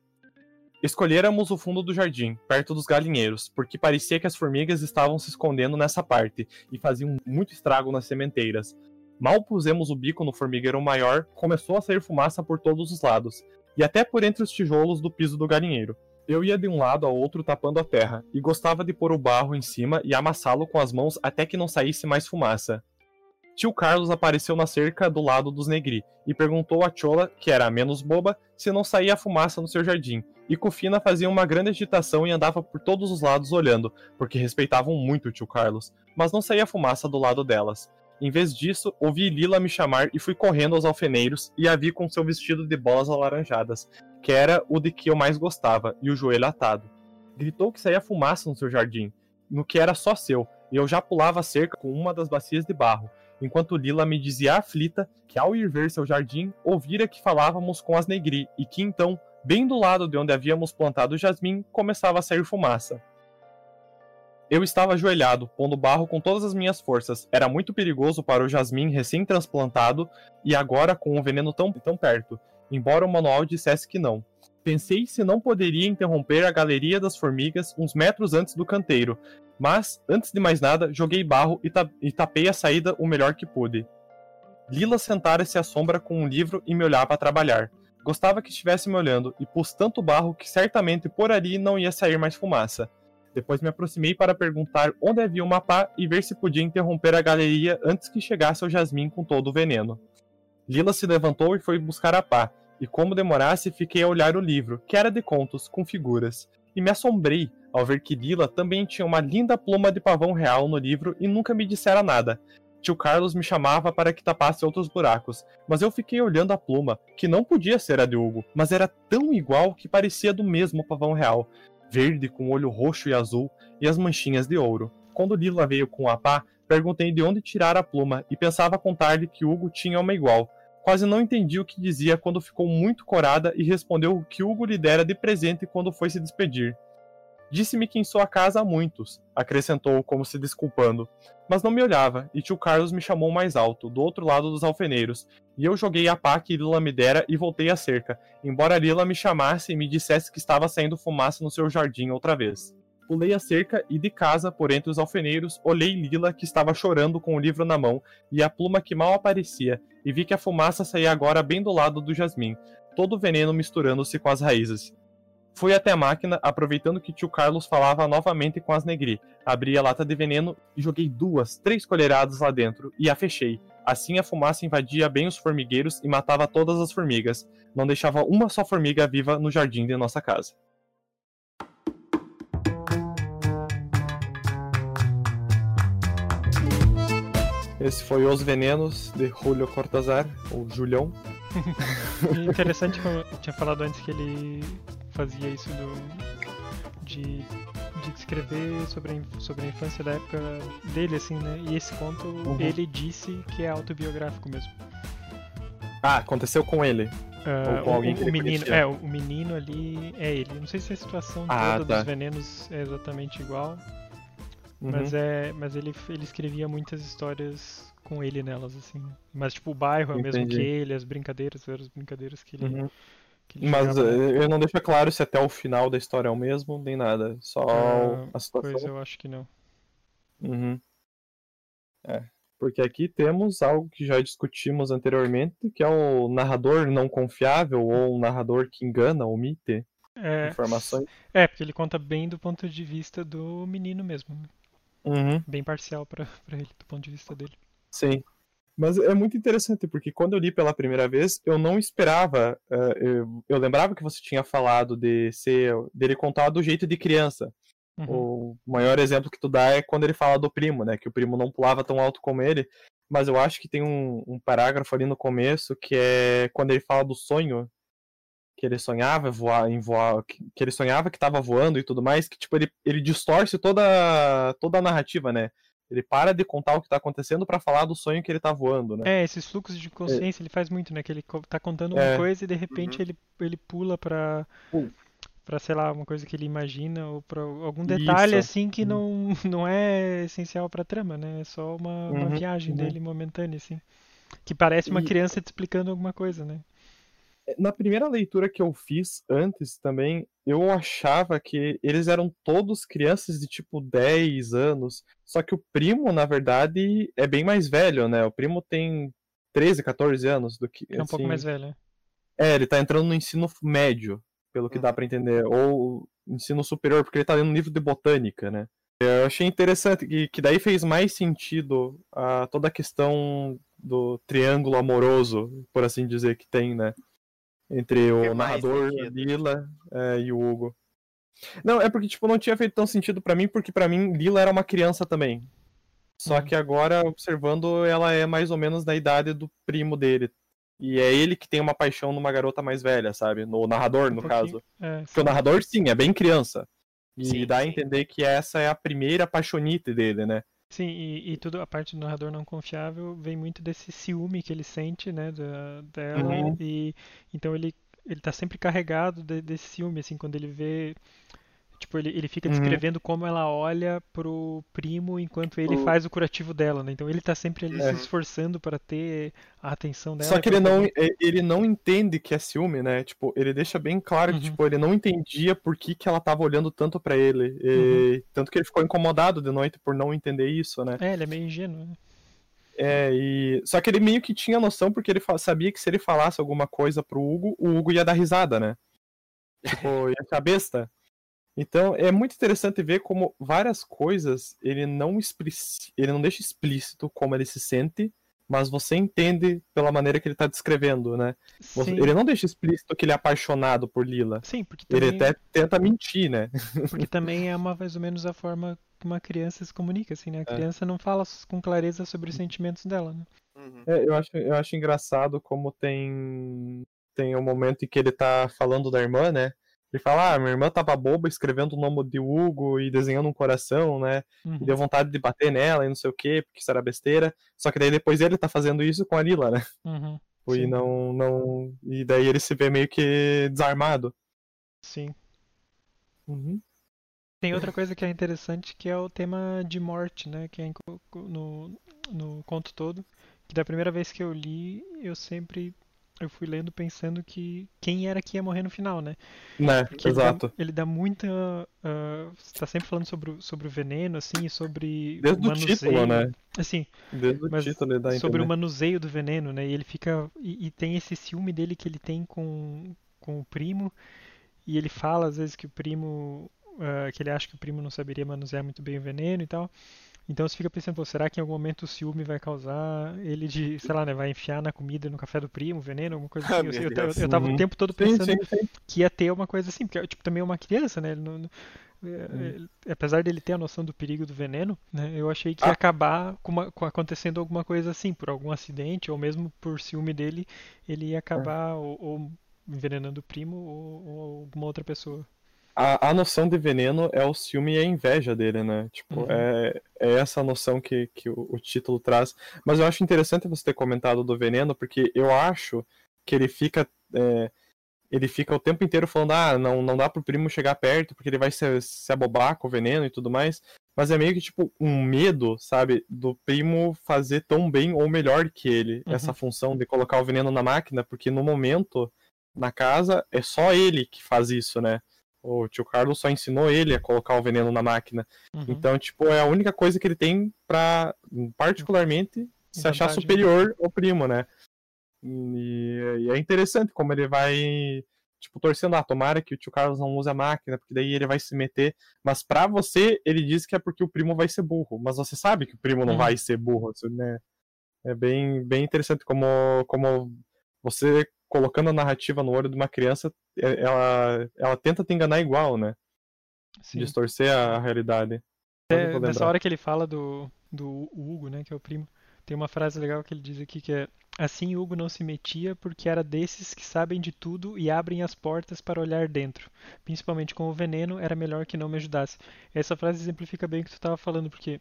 Escolhéramos o fundo do jardim, perto dos galinheiros, porque parecia que as formigas estavam se escondendo nessa parte e faziam muito estrago nas sementeiras. Mal pusemos o bico no formigueiro maior, começou a sair fumaça por todos os lados, e até por entre os tijolos do piso do galinheiro. Eu ia de um lado ao outro tapando a terra, e gostava de pôr o barro em cima e amassá-lo com as mãos até que não saísse mais fumaça. Tio Carlos apareceu na cerca do lado dos Negri e perguntou a Chola, que era a menos boba, se não saía fumaça no seu jardim. E Cufina fazia uma grande agitação e andava por todos os lados olhando, porque respeitavam muito o tio Carlos, mas não saía fumaça do lado delas. Em vez disso, ouvi Lila me chamar e fui correndo aos alfeneiros e a vi com seu vestido de bolas alaranjadas, que era o de que eu mais gostava, e o joelho atado. Gritou que saía fumaça no seu jardim, no que era só seu, e eu já pulava a cerca com uma das bacias de barro, enquanto Lila me dizia aflita que ao ir ver seu jardim, ouvira que falávamos com as negri, e que então, bem do lado de onde havíamos plantado o jasmim, começava a sair fumaça. Eu estava ajoelhado, pondo barro com todas as minhas forças. Era muito perigoso para o jasmim recém-transplantado e agora com o veneno tão, tão perto, embora o manual dissesse que não. Pensei se não poderia interromper a galeria das formigas uns metros antes do canteiro, mas, antes de mais nada, joguei barro e, ta e tapei a saída o melhor que pude. Lila sentara-se à sombra com um livro e me olhava a trabalhar. Gostava que estivesse me olhando e pus tanto barro que certamente por ali não ia sair mais fumaça. Depois me aproximei para perguntar onde havia o mapa e ver se podia interromper a galeria antes que chegasse o Jasmim com todo o veneno. Lila se levantou e foi buscar a pá, e como demorasse, fiquei a olhar o livro, que era de contos, com figuras, e me assombrei ao ver que Lila também tinha uma linda pluma de pavão real no livro e nunca me dissera nada. Tio Carlos me chamava para que tapasse outros buracos, mas eu fiquei olhando a pluma, que não podia ser a de Hugo, mas era tão igual que parecia do mesmo pavão real verde com olho roxo e azul e as manchinhas de ouro. Quando Lila veio com a pá, perguntei de onde tirar a pluma e pensava contar-lhe que Hugo tinha uma igual. Quase não entendi o que dizia quando ficou muito corada e respondeu que Hugo lhe dera de presente quando foi se despedir. Disse-me que em sua casa há muitos, acrescentou como se desculpando. Mas não me olhava, e tio Carlos me chamou mais alto, do outro lado dos alfeneiros, e eu joguei a pá que Lila me dera e voltei à cerca, embora Lila me chamasse e me dissesse que estava saindo fumaça no seu jardim outra vez. Pulei a cerca e de casa, por entre os alfeneiros, olhei Lila, que estava chorando com o livro na mão, e a pluma que mal aparecia, e vi que a fumaça saía agora bem do lado do jasmim, todo o veneno misturando-se com as raízes. Fui até a máquina, aproveitando que tio Carlos falava novamente com as negri. Abri a lata de veneno e joguei duas, três colheradas lá dentro, e a fechei. Assim a fumaça invadia bem os formigueiros e matava todas as formigas. Não deixava uma só formiga viva no jardim de nossa casa. Esse foi Os Venenos de Julio Cortazar, ou Julião. interessante como eu tinha falado antes que ele fazia isso do, de, de escrever sobre a, sobre a infância da época dele, assim, né? E esse conto uhum. ele disse que é autobiográfico mesmo. Ah, aconteceu com ele. Uh, Ou com alguém o, que o menino, é, o menino ali é ele. Não sei se a situação ah, toda tá. dos venenos é exatamente igual. Uhum. Mas, é, mas ele, ele escrevia muitas histórias com ele nelas, assim. Mas, tipo, o bairro é o mesmo que ele, as brincadeiras eram as brincadeiras que ele. Uhum. Que ele mas ele eh, não deixa claro se até o final da história é o mesmo, nem nada. Só ah, a situação. Pois eu acho que não. Uhum. É. Porque aqui temos algo que já discutimos anteriormente, que é o narrador não confiável ou um narrador que engana, omite é, informações. É, porque ele conta bem do ponto de vista do menino mesmo. Uhum. Bem parcial para ele, do ponto de vista dele. Sim. Mas é muito interessante, porque quando eu li pela primeira vez, eu não esperava. Uh, eu, eu, lembrava que você tinha falado de ser dele contar do jeito de criança. Uhum. O maior exemplo que tu dá é quando ele fala do primo, né? Que o primo não pulava tão alto como ele. Mas eu acho que tem um, um parágrafo ali no começo que é quando ele fala do sonho que ele sonhava voar em voar, que, que ele sonhava que estava voando e tudo mais, que tipo ele, ele distorce toda toda a narrativa, né? Ele para de contar o que está acontecendo para falar do sonho que ele está voando, né? É, esses fluxos de consciência é. ele faz muito, né? Que ele tá contando uma é. coisa e de repente uhum. ele, ele pula para uh. para sei lá, uma coisa que ele imagina ou para algum detalhe Isso. assim que uhum. não, não é essencial para trama, né? É só uma, uma uhum. viagem uhum. dele momentânea assim. Que parece uma e... criança te explicando alguma coisa, né? Na primeira leitura que eu fiz antes também, eu achava que eles eram todos crianças de tipo 10 anos. Só que o primo, na verdade, é bem mais velho, né? O primo tem 13, 14 anos do que. É um assim... pouco mais velho. É, ele tá entrando no ensino médio, pelo que dá para entender. Ou ensino superior, porque ele tá lendo um livro de botânica, né? Eu achei interessante que, que daí fez mais sentido a, toda a questão do triângulo amoroso, por assim dizer, que tem, né? Entre o narrador, Lila é, e o Hugo. Não, é porque, tipo, não tinha feito tão sentido para mim, porque para mim Lila era uma criança também. Só uhum. que agora, observando, ela é mais ou menos da idade do primo dele. E é ele que tem uma paixão numa garota mais velha, sabe? No narrador, no um caso. É, porque o narrador, sim, é bem criança. E sim, dá a entender que essa é a primeira paixonite dele, né? Sim, e, e, tudo a parte do narrador não confiável vem muito desse ciúme que ele sente, né, da, dela, uhum. e então ele ele tá sempre carregado de, desse ciúme, assim, quando ele vê Tipo, ele, ele fica uhum. descrevendo uhum. como ela olha pro primo enquanto ele faz o curativo dela, né? Então ele tá sempre ali é. se esforçando para ter a atenção dela. Só que ele não, ele não entende que é ciúme, né? Tipo, ele deixa bem claro uhum. que tipo, ele não entendia por que, que ela tava olhando tanto para ele. E... Uhum. Tanto que ele ficou incomodado de noite por não entender isso, né? É, ele é meio ingênuo, né? É, e... Só que ele meio que tinha noção porque ele sabia que se ele falasse alguma coisa pro Hugo, o Hugo ia dar risada, né? Tipo, ia ficar besta. Então é muito interessante ver como várias coisas ele não, ele não deixa explícito como ele se sente, mas você entende pela maneira que ele está descrevendo, né? Sim. Ele não deixa explícito que ele é apaixonado por Lila. Sim, porque também... Ele até tenta mentir, né? Porque também é uma, mais ou menos a forma que uma criança se comunica, assim, né? A é. criança é. não fala com clareza sobre os sentimentos dela, né? Uhum. É, eu, acho, eu acho engraçado como tem tem um momento em que ele tá falando da irmã, né? Ele fala, ah, minha irmã tava boba escrevendo o nome de Hugo e desenhando um coração, né? Uhum. E deu vontade de bater nela e não sei o quê, porque isso era besteira. Só que daí depois ele tá fazendo isso com a Lila, né? Uhum. E não, não. E daí ele se vê meio que desarmado. Sim. Uhum. Tem outra coisa que é interessante que é o tema de morte, né? Que é no, no conto todo. Que da primeira vez que eu li, eu sempre eu fui lendo pensando que quem era que ia morrer no final, né? Né, Porque exato. Ele dá, ele dá muita. Uh, tá sempre falando sobre, o- sobre o veneno, assim, e sobre Desde o o título, manuseio. né? Assim, Desde o título ele dá sobre o manuseio do veneno, né? E ele fica. E, e tem esse ciúme dele que ele tem com, com o primo. E ele fala às vezes que o primo. ah, que ele acha que o primo não saberia manusear muito bem o veneno e tal. Então você fica pensando, pô, será que em algum momento o ciúme vai causar ele de, sei lá, né, vai enfiar na comida, no café do primo, veneno, alguma coisa Ah, assim. meu Eu, eu, eu tava o Uhum. tempo todo Sim, pensando sim, sim. que ia ter uma coisa assim, porque tipo, também é uma criança, né? Ele não, não- é, ele- apesar dele ter a noção do perigo do veneno, né? Eu achei que ia Ah. acabar com, uma- com acontecendo alguma coisa assim, por algum acidente, ou mesmo por ciúme dele, ele ia acabar ou, ou envenenando o primo ou, ou alguma outra pessoa. A, a noção de veneno é o ciúme e a inveja dele, né? Tipo, Uhum. é, é essa noção que, que o, o título traz. Mas eu acho interessante você ter comentado do veneno, porque eu acho que ele fica. é, ele fica o tempo inteiro falando, ah, não, não dá pro primo chegar perto, porque ele vai se, se abobar com o veneno e tudo mais. Mas é meio que, tipo, um medo, sabe, do primo fazer tão bem ou melhor que ele, Uhum. essa função de colocar o veneno na máquina, porque no momento, na casa, é só ele que faz isso, né? O tio Carlos só ensinou ele a colocar o veneno na máquina. Uhum. Então, tipo, é a única coisa que ele tem pra, particularmente, se achar superior ao primo, né? E, e é interessante como ele vai, tipo, torcendo, ah, tomara que o tio Carlos não use a máquina, porque daí ele vai se meter. Mas pra você, ele diz que é porque o primo vai ser burro. Mas você sabe que o primo não Uhum. vai ser burro, isso, né? É bem, bem interessante como, como você colocando a narrativa no olho de uma criança, é- ela, ela tenta te enganar igual, né? Sim. Distorcer a realidade. É, nessa hora que ele fala do, do Hugo, né, que é o primo, tem uma frase legal que ele diz aqui que é assim Hugo não se metia porque era desses que sabem de tudo e abrem as portas para olhar dentro. Principalmente com o veneno, era melhor que não me ajudasse. Essa frase exemplifica bem o que tu estava falando, porque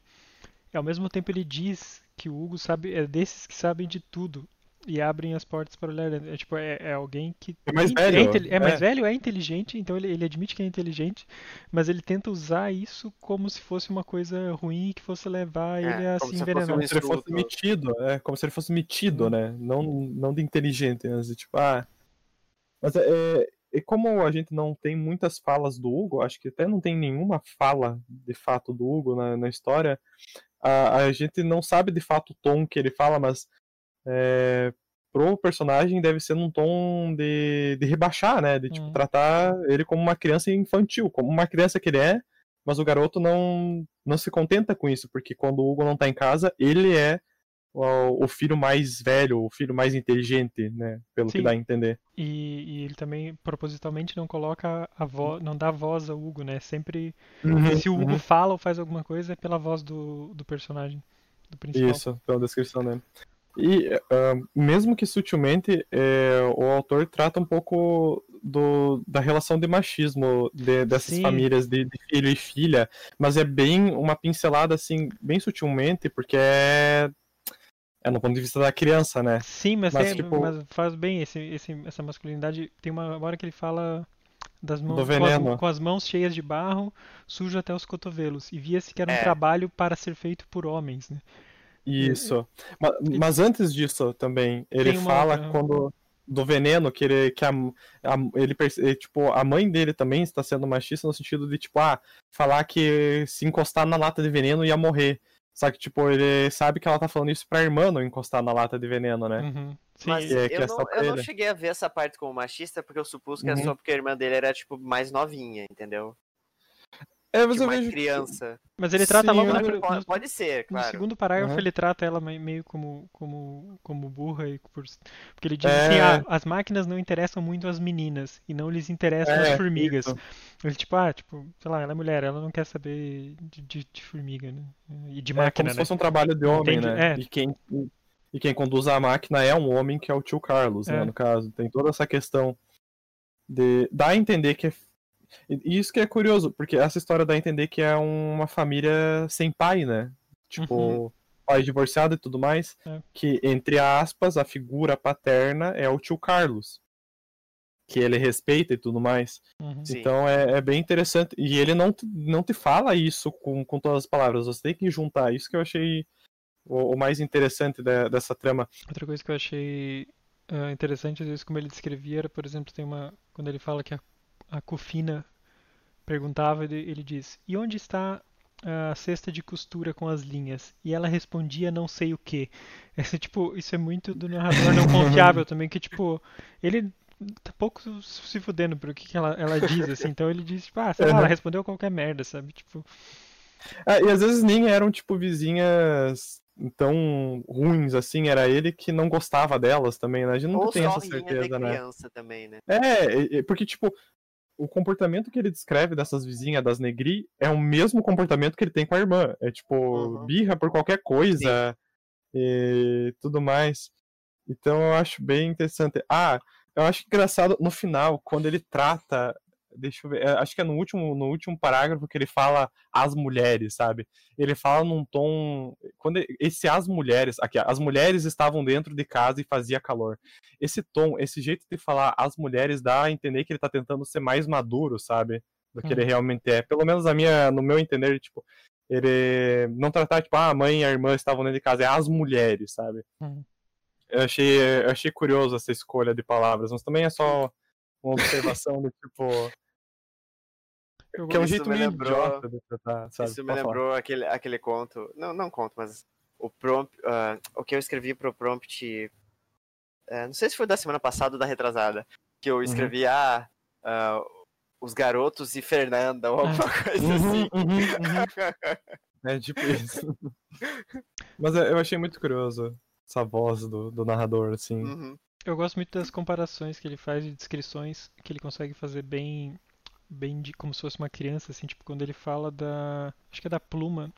ao mesmo tempo ele diz que o Hugo sabe é desses que sabem de tudo e abrem as portas para olhar dentro. É tipo é, é alguém que É mais é, velho, inte- é mais é. velho, é inteligente, então ele, ele admite que é inteligente, mas ele tenta usar isso como se fosse uma coisa ruim que fosse levar É, ele a se envenenar. Como se ele fosse metido, é, como se ele fosse metido, né? Não, não de inteligente, né? De, tipo, ah. Mas é, é- e como a gente não tem muitas falas do Hugo, acho que até não tem nenhuma fala de fato do Hugo na, na história, a, a gente não sabe de fato o tom que ele fala, mas é, pro personagem deve ser num tom de, de rebaixar, né? De tipo, Uhum. tratar ele como uma criança infantil, como uma criança que ele é, mas o garoto não, não se contenta com isso, porque quando o Hugo não tá em casa, ele é o, o filho mais velho, o filho mais inteligente, né? Pelo Sim. que dá a entender. E, e ele também propositalmente não coloca a voz, não dá voz ao Hugo, né? Sempre se o Hugo uhum. fala ou faz alguma coisa é pela voz do, do personagem, do principal. Isso, pela descrição dele. E ah, mesmo que sutilmente, é, o autor trata um pouco do, da relação de machismo de- dessas Sim. famílias de, de filho e filha, mas é bem uma pincelada assim, bem sutilmente, porque é, é no ponto de vista da criança, né? Sim, mas, Mas, tem- tipo- mas faz bem esse, esse, essa masculinidade. Tem uma hora que ele fala das mãos Do com as, com as mãos cheias de barro, sujo até os cotovelos. E via-se que era um É. trabalho para ser feito por homens, né? Isso. Ma- Mas, antes disso também, ele uma fala quando do veneno que ele que a, a- ele tipo a mãe dele também está sendo machista no sentido de tipo ah falar que se encostar na lata de veneno ia morrer. Só que tipo ele sabe que ela tá falando isso pra irmã não encostar na lata de veneno, né? Uhum. Sim, Mas é, que eu, é não, eu não cheguei a ver essa parte como machista, porque eu supus que é Uhum. só porque a irmã dele era, tipo, mais novinha, entendeu? É, mas eu mais vejo que- criança. mas ele trata Sim, logo no, não- no- Pode, pode ser, No claro. segundo parágrafo Uhum. ele trata ela me- meio como, como, como burra e por, porque ele diz É. assim, ah, as máquinas não interessam muito as meninas e não lhes interessam É, as formigas. isso. Ele tipo, ah, tipo, sei lá, ela é mulher, ela não quer saber de, de, de formiga, né? E de É máquina, como se né? fosse um trabalho de homem, Entendi, né? é. E quem e quem conduz a máquina é um homem que é o tio Carlos, né, É. no caso. Tem toda essa questão de dá a entender que é e isso que é curioso, porque essa história dá a entender que é uma família sem pai, né? Tipo, Uhum. pai divorciado e tudo mais, É. que entre aspas a figura paterna é o tio Carlos, que ele respeita e tudo mais. Uhum. Então é, é bem interessante. E ele não, te- não te fala isso com, com todas as palavras, você tem que juntar. Isso que eu achei o, o mais interessante de- dessa trama. Outra coisa que eu achei ah, interessante às vezes como ele descrevia era, por exemplo, tem uma quando ele fala que a, a Cofina perguntava, ele, ele diz: "E onde está a cesta de costura com as linhas?" E ela respondia: "Não sei o quê". Esse tipo, isso é muito do narrador não confiável também, que tipo, ele tá pouco se fudendo pro que, que ela, ela diz, assim. Então ele diz, tipo, ah, sei lá, ela respondeu qualquer merda, sabe? Tipo, Ah, e às vezes nem eram, tipo, vizinhas tão ruins assim, era ele que não gostava delas também, né? A gente nunca Ou tem só essa certeza, né? criança também, né? É, porque, tipo, o comportamento que ele descreve dessas vizinhas, das Negri, é o mesmo comportamento que ele tem com a irmã. É, tipo, Uhum. birra por qualquer coisa e tudo mais. Então eu acho bem interessante. Ah, eu acho engraçado no final, quando ele trata. Deixa eu ver, é, acho que é no último, no último parágrafo que ele fala as mulheres, sabe? Ele fala num tom. Quando ele- esse as mulheres. Aqui, as mulheres estavam dentro de casa e fazia calor. Esse tom, esse jeito de falar as mulheres dá a entender que ele tá tentando ser mais maduro, sabe? Do que ele Uhum. realmente é. Pelo menos a minha, no meu entender, tipo, ele não tratar, tipo, ah, a mãe e a irmã estavam dentro de casa, é as mulheres, sabe? Uhum. Eu achei, eu achei curioso essa escolha de palavras, mas também é só uma observação do tipo. Eu Que é um Isso jeito me meio lembrou- idiota de tratar, sabe? Isso me Pode falar. lembrou aquele, aquele conto. Não, não conto, mas o prompt. ah, o que eu escrevi pro prompt. eh, não sei se foi da semana passada ou da retrasada. Que Uhum. eu escrevi, ah, ah, os garotos e Fernanda, ou alguma coisa Uhum, assim. uhum, uhum. É tipo isso. Mas eu achei muito curioso essa voz do, do narrador, assim. Uhum. Eu gosto muito das comparações que ele faz de descrições que ele consegue fazer bem, bem de como se fosse uma criança, assim, tipo quando ele fala da, acho que é da pluma,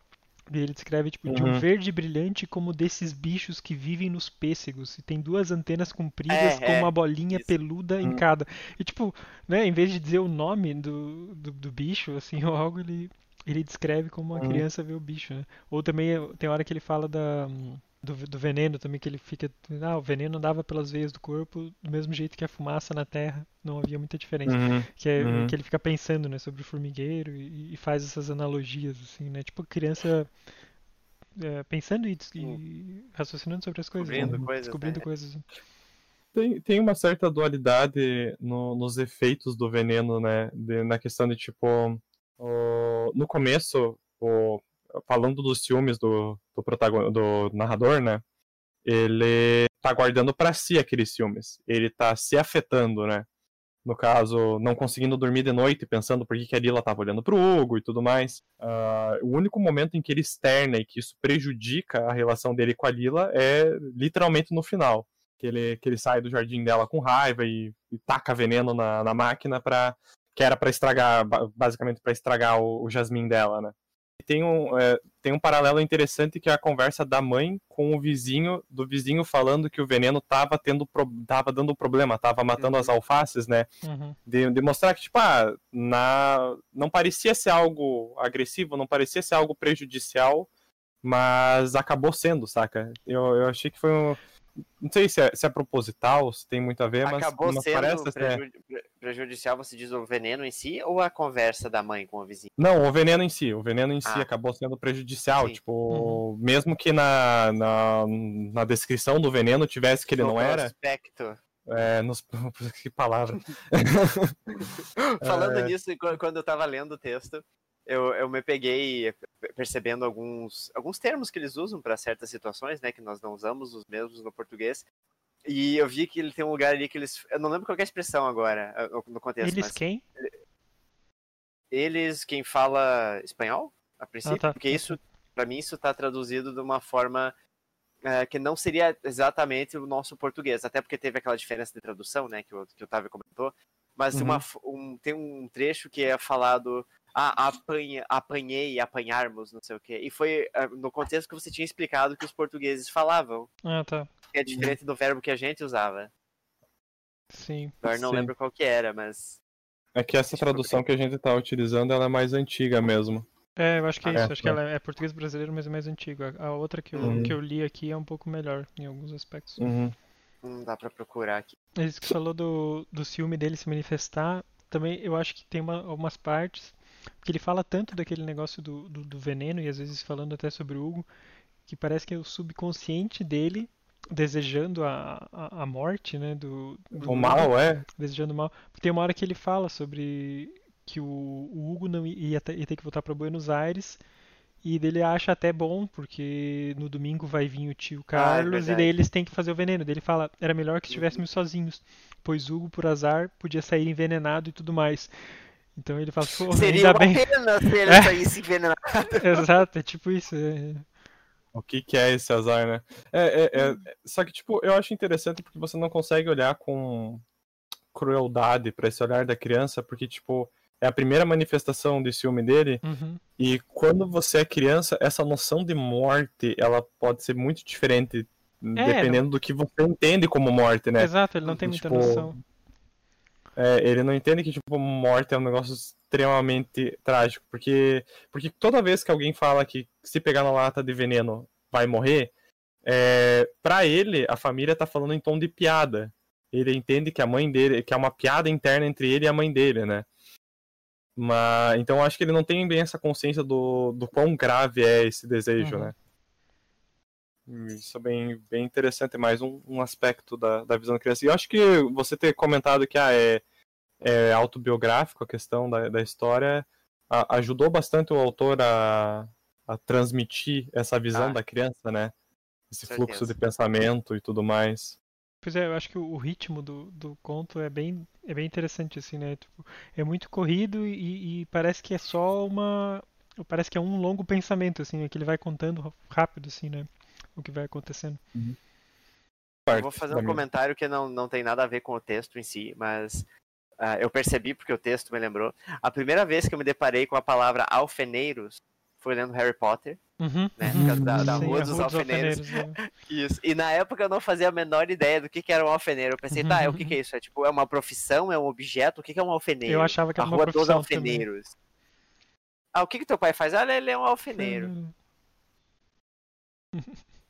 e ele descreve tipo de um Uhum. verde brilhante como desses bichos que vivem nos pêssegos e tem duas antenas compridas É, com é, uma bolinha isso. peluda em Hum. cada. E tipo, né, em vez de dizer o nome do, do, do bicho, assim, ou algo, ele ele descreve como uma Hum. criança vê o bicho, né? Ou também tem hora que ele fala da do, do veneno também, que ele fica. Ah, o veneno andava pelas veias do corpo do mesmo jeito que a fumaça na terra. Não havia muita diferença. Uhum. Que, é, Uhum. que ele fica pensando, né, sobre o formigueiro e, e faz essas analogias, assim, né? Tipo, criança é, pensando e, e raciocinando sobre as coisas. Descobrindo né? coisas, Descobrindo né? coisas. Tem, tem uma certa dualidade no- nos efeitos do veneno, né? De- na questão de, tipo, o- no começo, o- falando dos ciúmes do, do, protagon- do narrador, né? Ele tá guardando pra si aqueles ciúmes. Ele tá se afetando, né? No caso, não conseguindo dormir de noite, pensando por que que a Lila tava olhando pro Hugo e tudo mais. Ah, o único momento em que ele externa e que isso prejudica a relação dele com a Lila é literalmente no final que ele, que ele sai do jardim dela com raiva e, e taca veneno na, na máquina para que era para estragar, ba- basicamente para estragar o, o Jasmine dela, né? Tem um, é, tem um paralelo interessante que é a conversa da mãe com o vizinho, do vizinho falando que o veneno tava tendo, pro- tava dando problema, tava matando Uhum. as alfaces, né? Uhum. de, de mostrar que, tipo, ah, na, não parecia ser algo agressivo, não parecia ser algo prejudicial, mas acabou sendo, saca? Eu, eu achei que foi um. Não sei se é, se é proposital, se tem muito a ver, mas, Acabou mas sendo parece prejudicial, você diz o veneno em si ou a conversa da mãe com o vizinho? Não, o veneno em si. O veneno em si Ah. acabou sendo prejudicial. Sim. Tipo, mesmo que na, na, na descrição do veneno tivesse que ele não No era. prospecto. É, nos, que palavra. Falando É. nisso, qu- quando eu tava lendo o texto, eu, eu me peguei percebendo alguns, alguns termos que eles usam para certas situações, né? Que nós não usamos os mesmos no português. E eu vi que ele tem um lugar ali que eles. Eu não lembro qual é a expressão agora, no- contexto. Eles mas quem? eles, quem fala espanhol, a princípio, tá. porque isso, para mim, isso tá traduzido de uma forma eh, que não seria exatamente o nosso português, até porque teve aquela diferença de tradução, né, que o, que o Otávio comentou, mas Uhum. uma um- tem um trecho que é falado, ah, apanha, apanhei, apanharmos, não sei o quê, e foi eh, no contexto que você tinha explicado que os portugueses falavam, Ah, tá. que é diferente do verbo que a gente usava. Sim. Agora não Sim. lembro qual que era, mas... É que essa tradução que a gente tá utilizando ela é mais antiga mesmo. É, eu acho que é Ah, isso. é, Acho que ela é português brasileiro, mas é mais antigo. A a outra que eu, Uhum. que eu li aqui é um pouco melhor em alguns aspectos. Uhum. Não dá pra procurar aqui. Isso que você falou do, do ciúme dele se manifestar, também eu acho que tem uma- algumas partes, porque ele fala tanto daquele negócio do, do, do veneno, e às vezes falando até sobre o Hugo, que parece que é o subconsciente dele desejando a, a, a morte, né? Do, do O Hugo, mal, é. desejando mal. Tem uma hora que ele fala sobre que o, o Hugo não ia, ter- ia ter que voltar para Buenos Aires e dele acha até bom porque no domingo vai vir o tio Carlos e verdade. daí eles têm que fazer o veneno. Daí ele fala era melhor que estivéssemos sozinhos, pois Hugo por azar podia sair envenenado e tudo mais. Então ele fala, pô, Seria ainda uma bem. pena se ele É. saísse envenenado. Exato, é tipo isso. é- O que, que é esse azar, né? É, é, é- Só que, tipo, eu acho interessante porque você não consegue olhar com crueldade pra esse olhar da criança, porque, tipo, é a primeira manifestação de ciúme dele, Uhum. e quando você é criança, essa noção de morte, ela pode ser muito diferente, dependendo do que você entende como morte, né? Exato, ele não tem muita Tipo, noção. É, ele não entende que, tipo, morte é um negócio extremamente trágico. Porque, porque toda vez que alguém fala que se pegar na lata de veneno vai morrer, é, para ele, a família tá falando em tom de piada. Ele entende que a mãe dele, que é uma piada interna entre ele e a mãe dele, né? Mas, então acho que ele não tem bem essa consciência do, do quão grave é esse desejo, Uhum. né? Isso é bem, bem interessante, é mais um, um aspecto da, da visão da criança. E eu acho que você ter comentado que ah, é, é autobiográfico a questão da, da história a- ajudou bastante o autor a, a transmitir essa visão Ah. da criança, né? Esse fluxo de pensamento e tudo mais. Pois é, eu acho que o, o ritmo do, do conto é bem, é bem interessante, assim, né? Tipo, é muito corrido e, e parece que é só uma. Parece que é um longo pensamento, assim, né? que ele vai contando rápido, assim, né? O que vai acontecendo. Eu vou fazer um comentário que não, não tem nada a ver com o texto em si, mas ah, eu percebi porque o texto me lembrou. A primeira vez que eu me deparei com a palavra alfeneiros foi lendo Harry Potter, Uhum. né? da, da Sim, Rua a dos dos Alfeneiros. Alfeneiros, né? Isso. E na época eu não fazia a menor ideia do que, que era um alfeneiro. Eu pensei, tá, é, o que, que é isso? É tipo, é uma profissão, é um objeto? O que, que é um alfeneiro? Eu achava que a era uma Rua dos profissão também. Alfeneiros. Ah, o que, que teu pai faz? Ah, ele é um alfeneiro. Hum,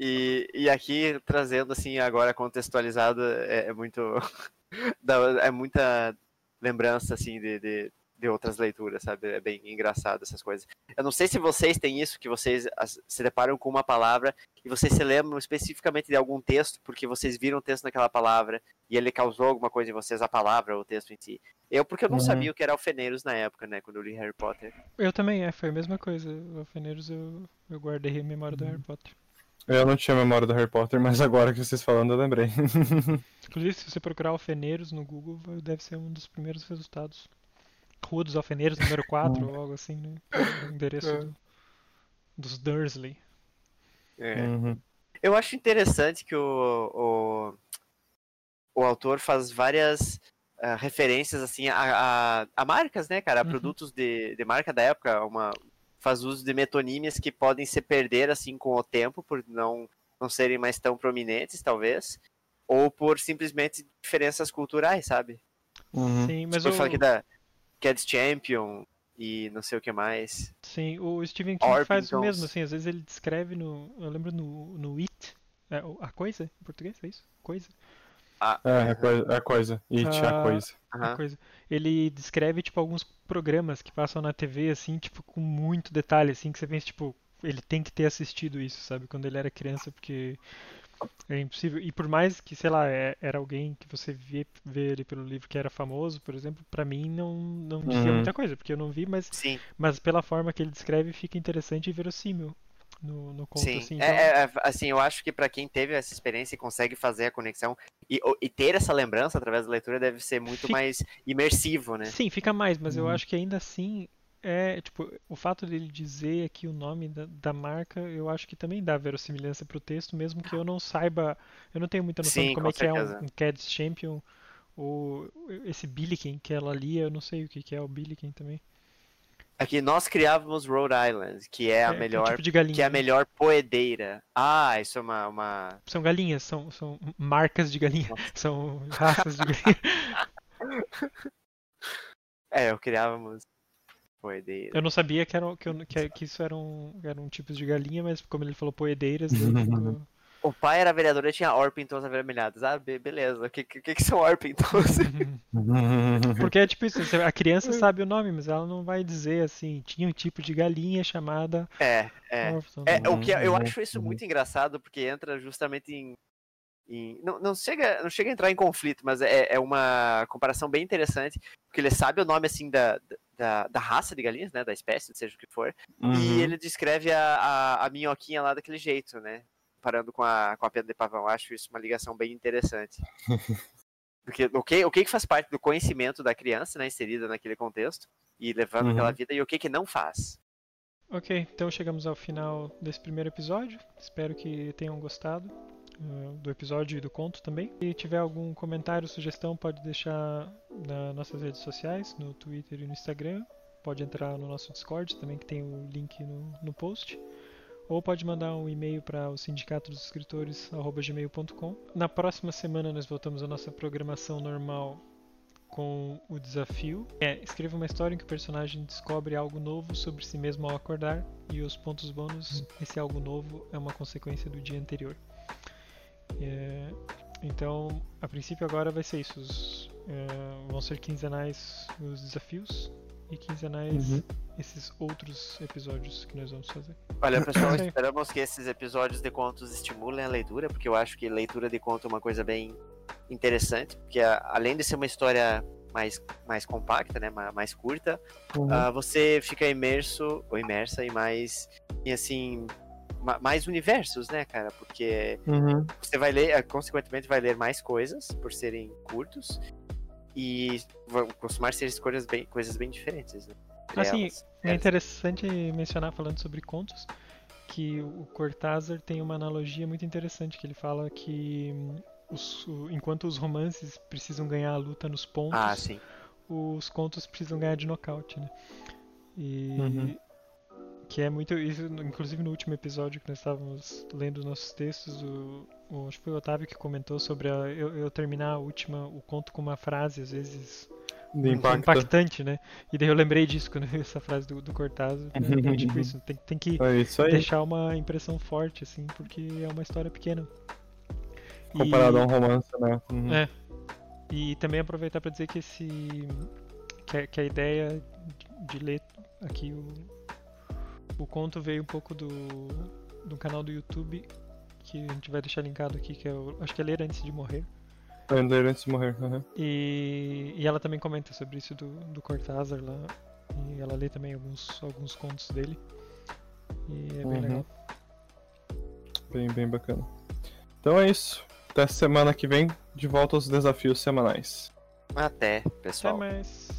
E, e aqui trazendo assim agora contextualizado é, é muito é muita lembrança assim de, de, de outras leituras, sabe? É bem engraçado essas coisas. Eu não sei se vocês têm isso, que vocês se deparam com uma palavra e vocês se lembram especificamente de algum texto porque vocês viram o texto naquela palavra e ele causou alguma coisa em vocês, a palavra ou o texto em si. Eu, porque eu não Uhum. sabia o que era alfeneiros na época, né, quando eu li Harry Potter. Eu também, é, foi a mesma coisa. O Alfeneiros eu, eu guardei a memória do Harry Potter. Eu não tinha memória do Harry Potter, mas agora que vocês falando eu lembrei. Inclusive, se você procurar Alfeneiros no Google, deve ser um dos primeiros resultados. Rua dos Alfeneiros, número 4, ou algo assim, né? O endereço É. do- dos Dursley. É. Uhum. Eu acho interessante que o, o, o autor faz várias ah, referências assim a, a, a marcas, né, cara? A Uhum. produtos de, de marca da época. Uma, faz uso de metonímias que podem se perder assim com o tempo por não, não serem mais tão prominentes, talvez. Ou por simplesmente diferenças culturais, sabe? Uhum. Sim, mas Tipo, eu aqui da Cats Champion e não sei o que mais. sim, o Stephen King faz o mesmo, assim, às vezes ele descreve no. Eu lembro no, no It. é, a coisa? Em português, é isso? Coisa? Ah, É, a coisa, a coisa. It, a Ah, coisa. a aham. coisa. Ele descreve, tipo, alguns programas que passam na TV, assim, tipo, com muito detalhe, assim, que você pensa, tipo, ele tem que ter assistido isso, sabe, quando ele era criança, porque é impossível. E por mais que, sei lá, é- era alguém que você vê, vê ali pelo livro que era famoso, por exemplo, pra mim não, não dizia Uhum. muita coisa, porque eu não vi, mas, Sim, mas pela forma que ele descreve fica interessante e verossímil no, no conto, Sim, assim. é, então- é, é, assim, eu acho que pra quem teve essa experiência e consegue fazer a conexão e, e ter essa lembrança através da leitura deve ser muito Fica- mais imersivo, né? Sim, fica mais, mas eu Uhum. acho que ainda assim é, tipo, o fato dele dizer aqui o nome da, da marca, eu acho que também dá verossimilhança pro texto, mesmo que eu não saiba, eu não tenho muita noção de Sim, como com é que é certeza. um, um Cats Champion ou esse Billiken que ela lia, eu não sei o que que é o Billiken também. Aqui nós criávamos Rhode Island, que é a É, um melhor, tipo de galinha. que é a né? melhor poedeira. Ah, isso é uma, uma... São galinhas, são, são marcas de galinha, são raças de galinha. é, eu criávamos poedeira. Eu não sabia que, eram, que, eu- que, que isso eram, eram tipos de galinha, mas como ele falou poedeiras, daí ficou- O pai era vereador e tinha Orpingtons avermelhados. Ah, be- beleza. O que, que, que são Orpingtons? Porque é tipo isso, a criança sabe o nome, mas ela não vai dizer assim, tinha um tipo de galinha chamada é, é. Orpington. É, o que eu acho isso muito engraçado, porque entra justamente em em- não, não, chega, não chega a entrar em conflito, mas é, é uma comparação bem interessante, porque ele sabe o nome assim da, da, da raça de galinhas, né? Da espécie, seja o que for, Uhum. e ele descreve a, a, a minhoquinha lá daquele jeito, né? Parando com a, com a pena de pavão. Eu Acho isso uma ligação bem interessante. Porque o que, o que que faz parte do conhecimento da criança, né? Inserida naquele contexto, e levando Uhum. aquela vida, e o que que não faz. Ok, então chegamos ao final desse primeiro episódio. Espero que tenham gostado uh, do episódio e do conto também. Se tiver algum comentário, sugestão, pode deixar nas nossas redes sociais, no Twitter e no Instagram. Pode entrar no nosso Discord também, que tem o link no, no post. Ou pode mandar um e-mail para o sindicato dos escritores, gmail.com. Na próxima semana nós voltamos à nossa programação normal com o desafio. É, escreva uma história em que o personagem descobre algo novo sobre si mesmo ao acordar e os pontos bônus, esse algo novo é uma consequência do dia anterior. É, então, a princípio agora vai ser isso. Os, é, vão ser quinzenais os desafios e quinzenais Uhum. esses outros episódios que nós vamos fazer. Olha, pessoal, Sim. esperamos que esses episódios de contos estimulem a leitura, porque eu acho que leitura de conto é uma coisa bem interessante, porque a- além de ser uma história mais, mais compacta, né, ma- mais curta, Uhum. ah, você fica imerso ou imersa em mais, em, assim, ma- mais universos, né, cara? Porque Uhum. você vai ler, eh, consequentemente vai ler mais coisas por serem curtos e vão costumar ser escolhas bem, coisas bem diferentes, né? Assim, elas. É interessante mencionar, falando sobre contos, que o Cortázar tem uma analogia muito interessante, que ele fala que hum, os- enquanto os romances precisam ganhar a luta nos pontos, Ah, sim. os contos precisam ganhar de nocaute, né? E Uhum. que é muito isso, inclusive no último episódio que nós estávamos lendo os nossos textos, o, o- acho que foi o Otávio que comentou sobre a- eu, eu terminar a última o conto com uma frase às vezes De impacto. impactante, né? E daí eu lembrei disso quando eu vi essa frase do, do Cortázar. né? Tipo isso, tem, tem que É deixar uma impressão forte, assim, porque é uma história pequena. E- Comparado a um romance, né? Uhum. É. E também aproveitar para dizer que esse que a, que a ideia de, de ler aqui o, o conto veio um pouco do, do canal do YouTube que a gente vai deixar linkado aqui, que é o, acho que é Ler Antes de Morrer. Foi ler antes de morrer. uhum. E, e ela também comenta sobre isso do, do Cortázar lá. E ela lê também alguns, alguns contos dele. E é bem Uhum. legal. Bem, bem bacana. Então é isso. Até semana que vem, de volta aos desafios semanais. Até, Até pessoal. mais.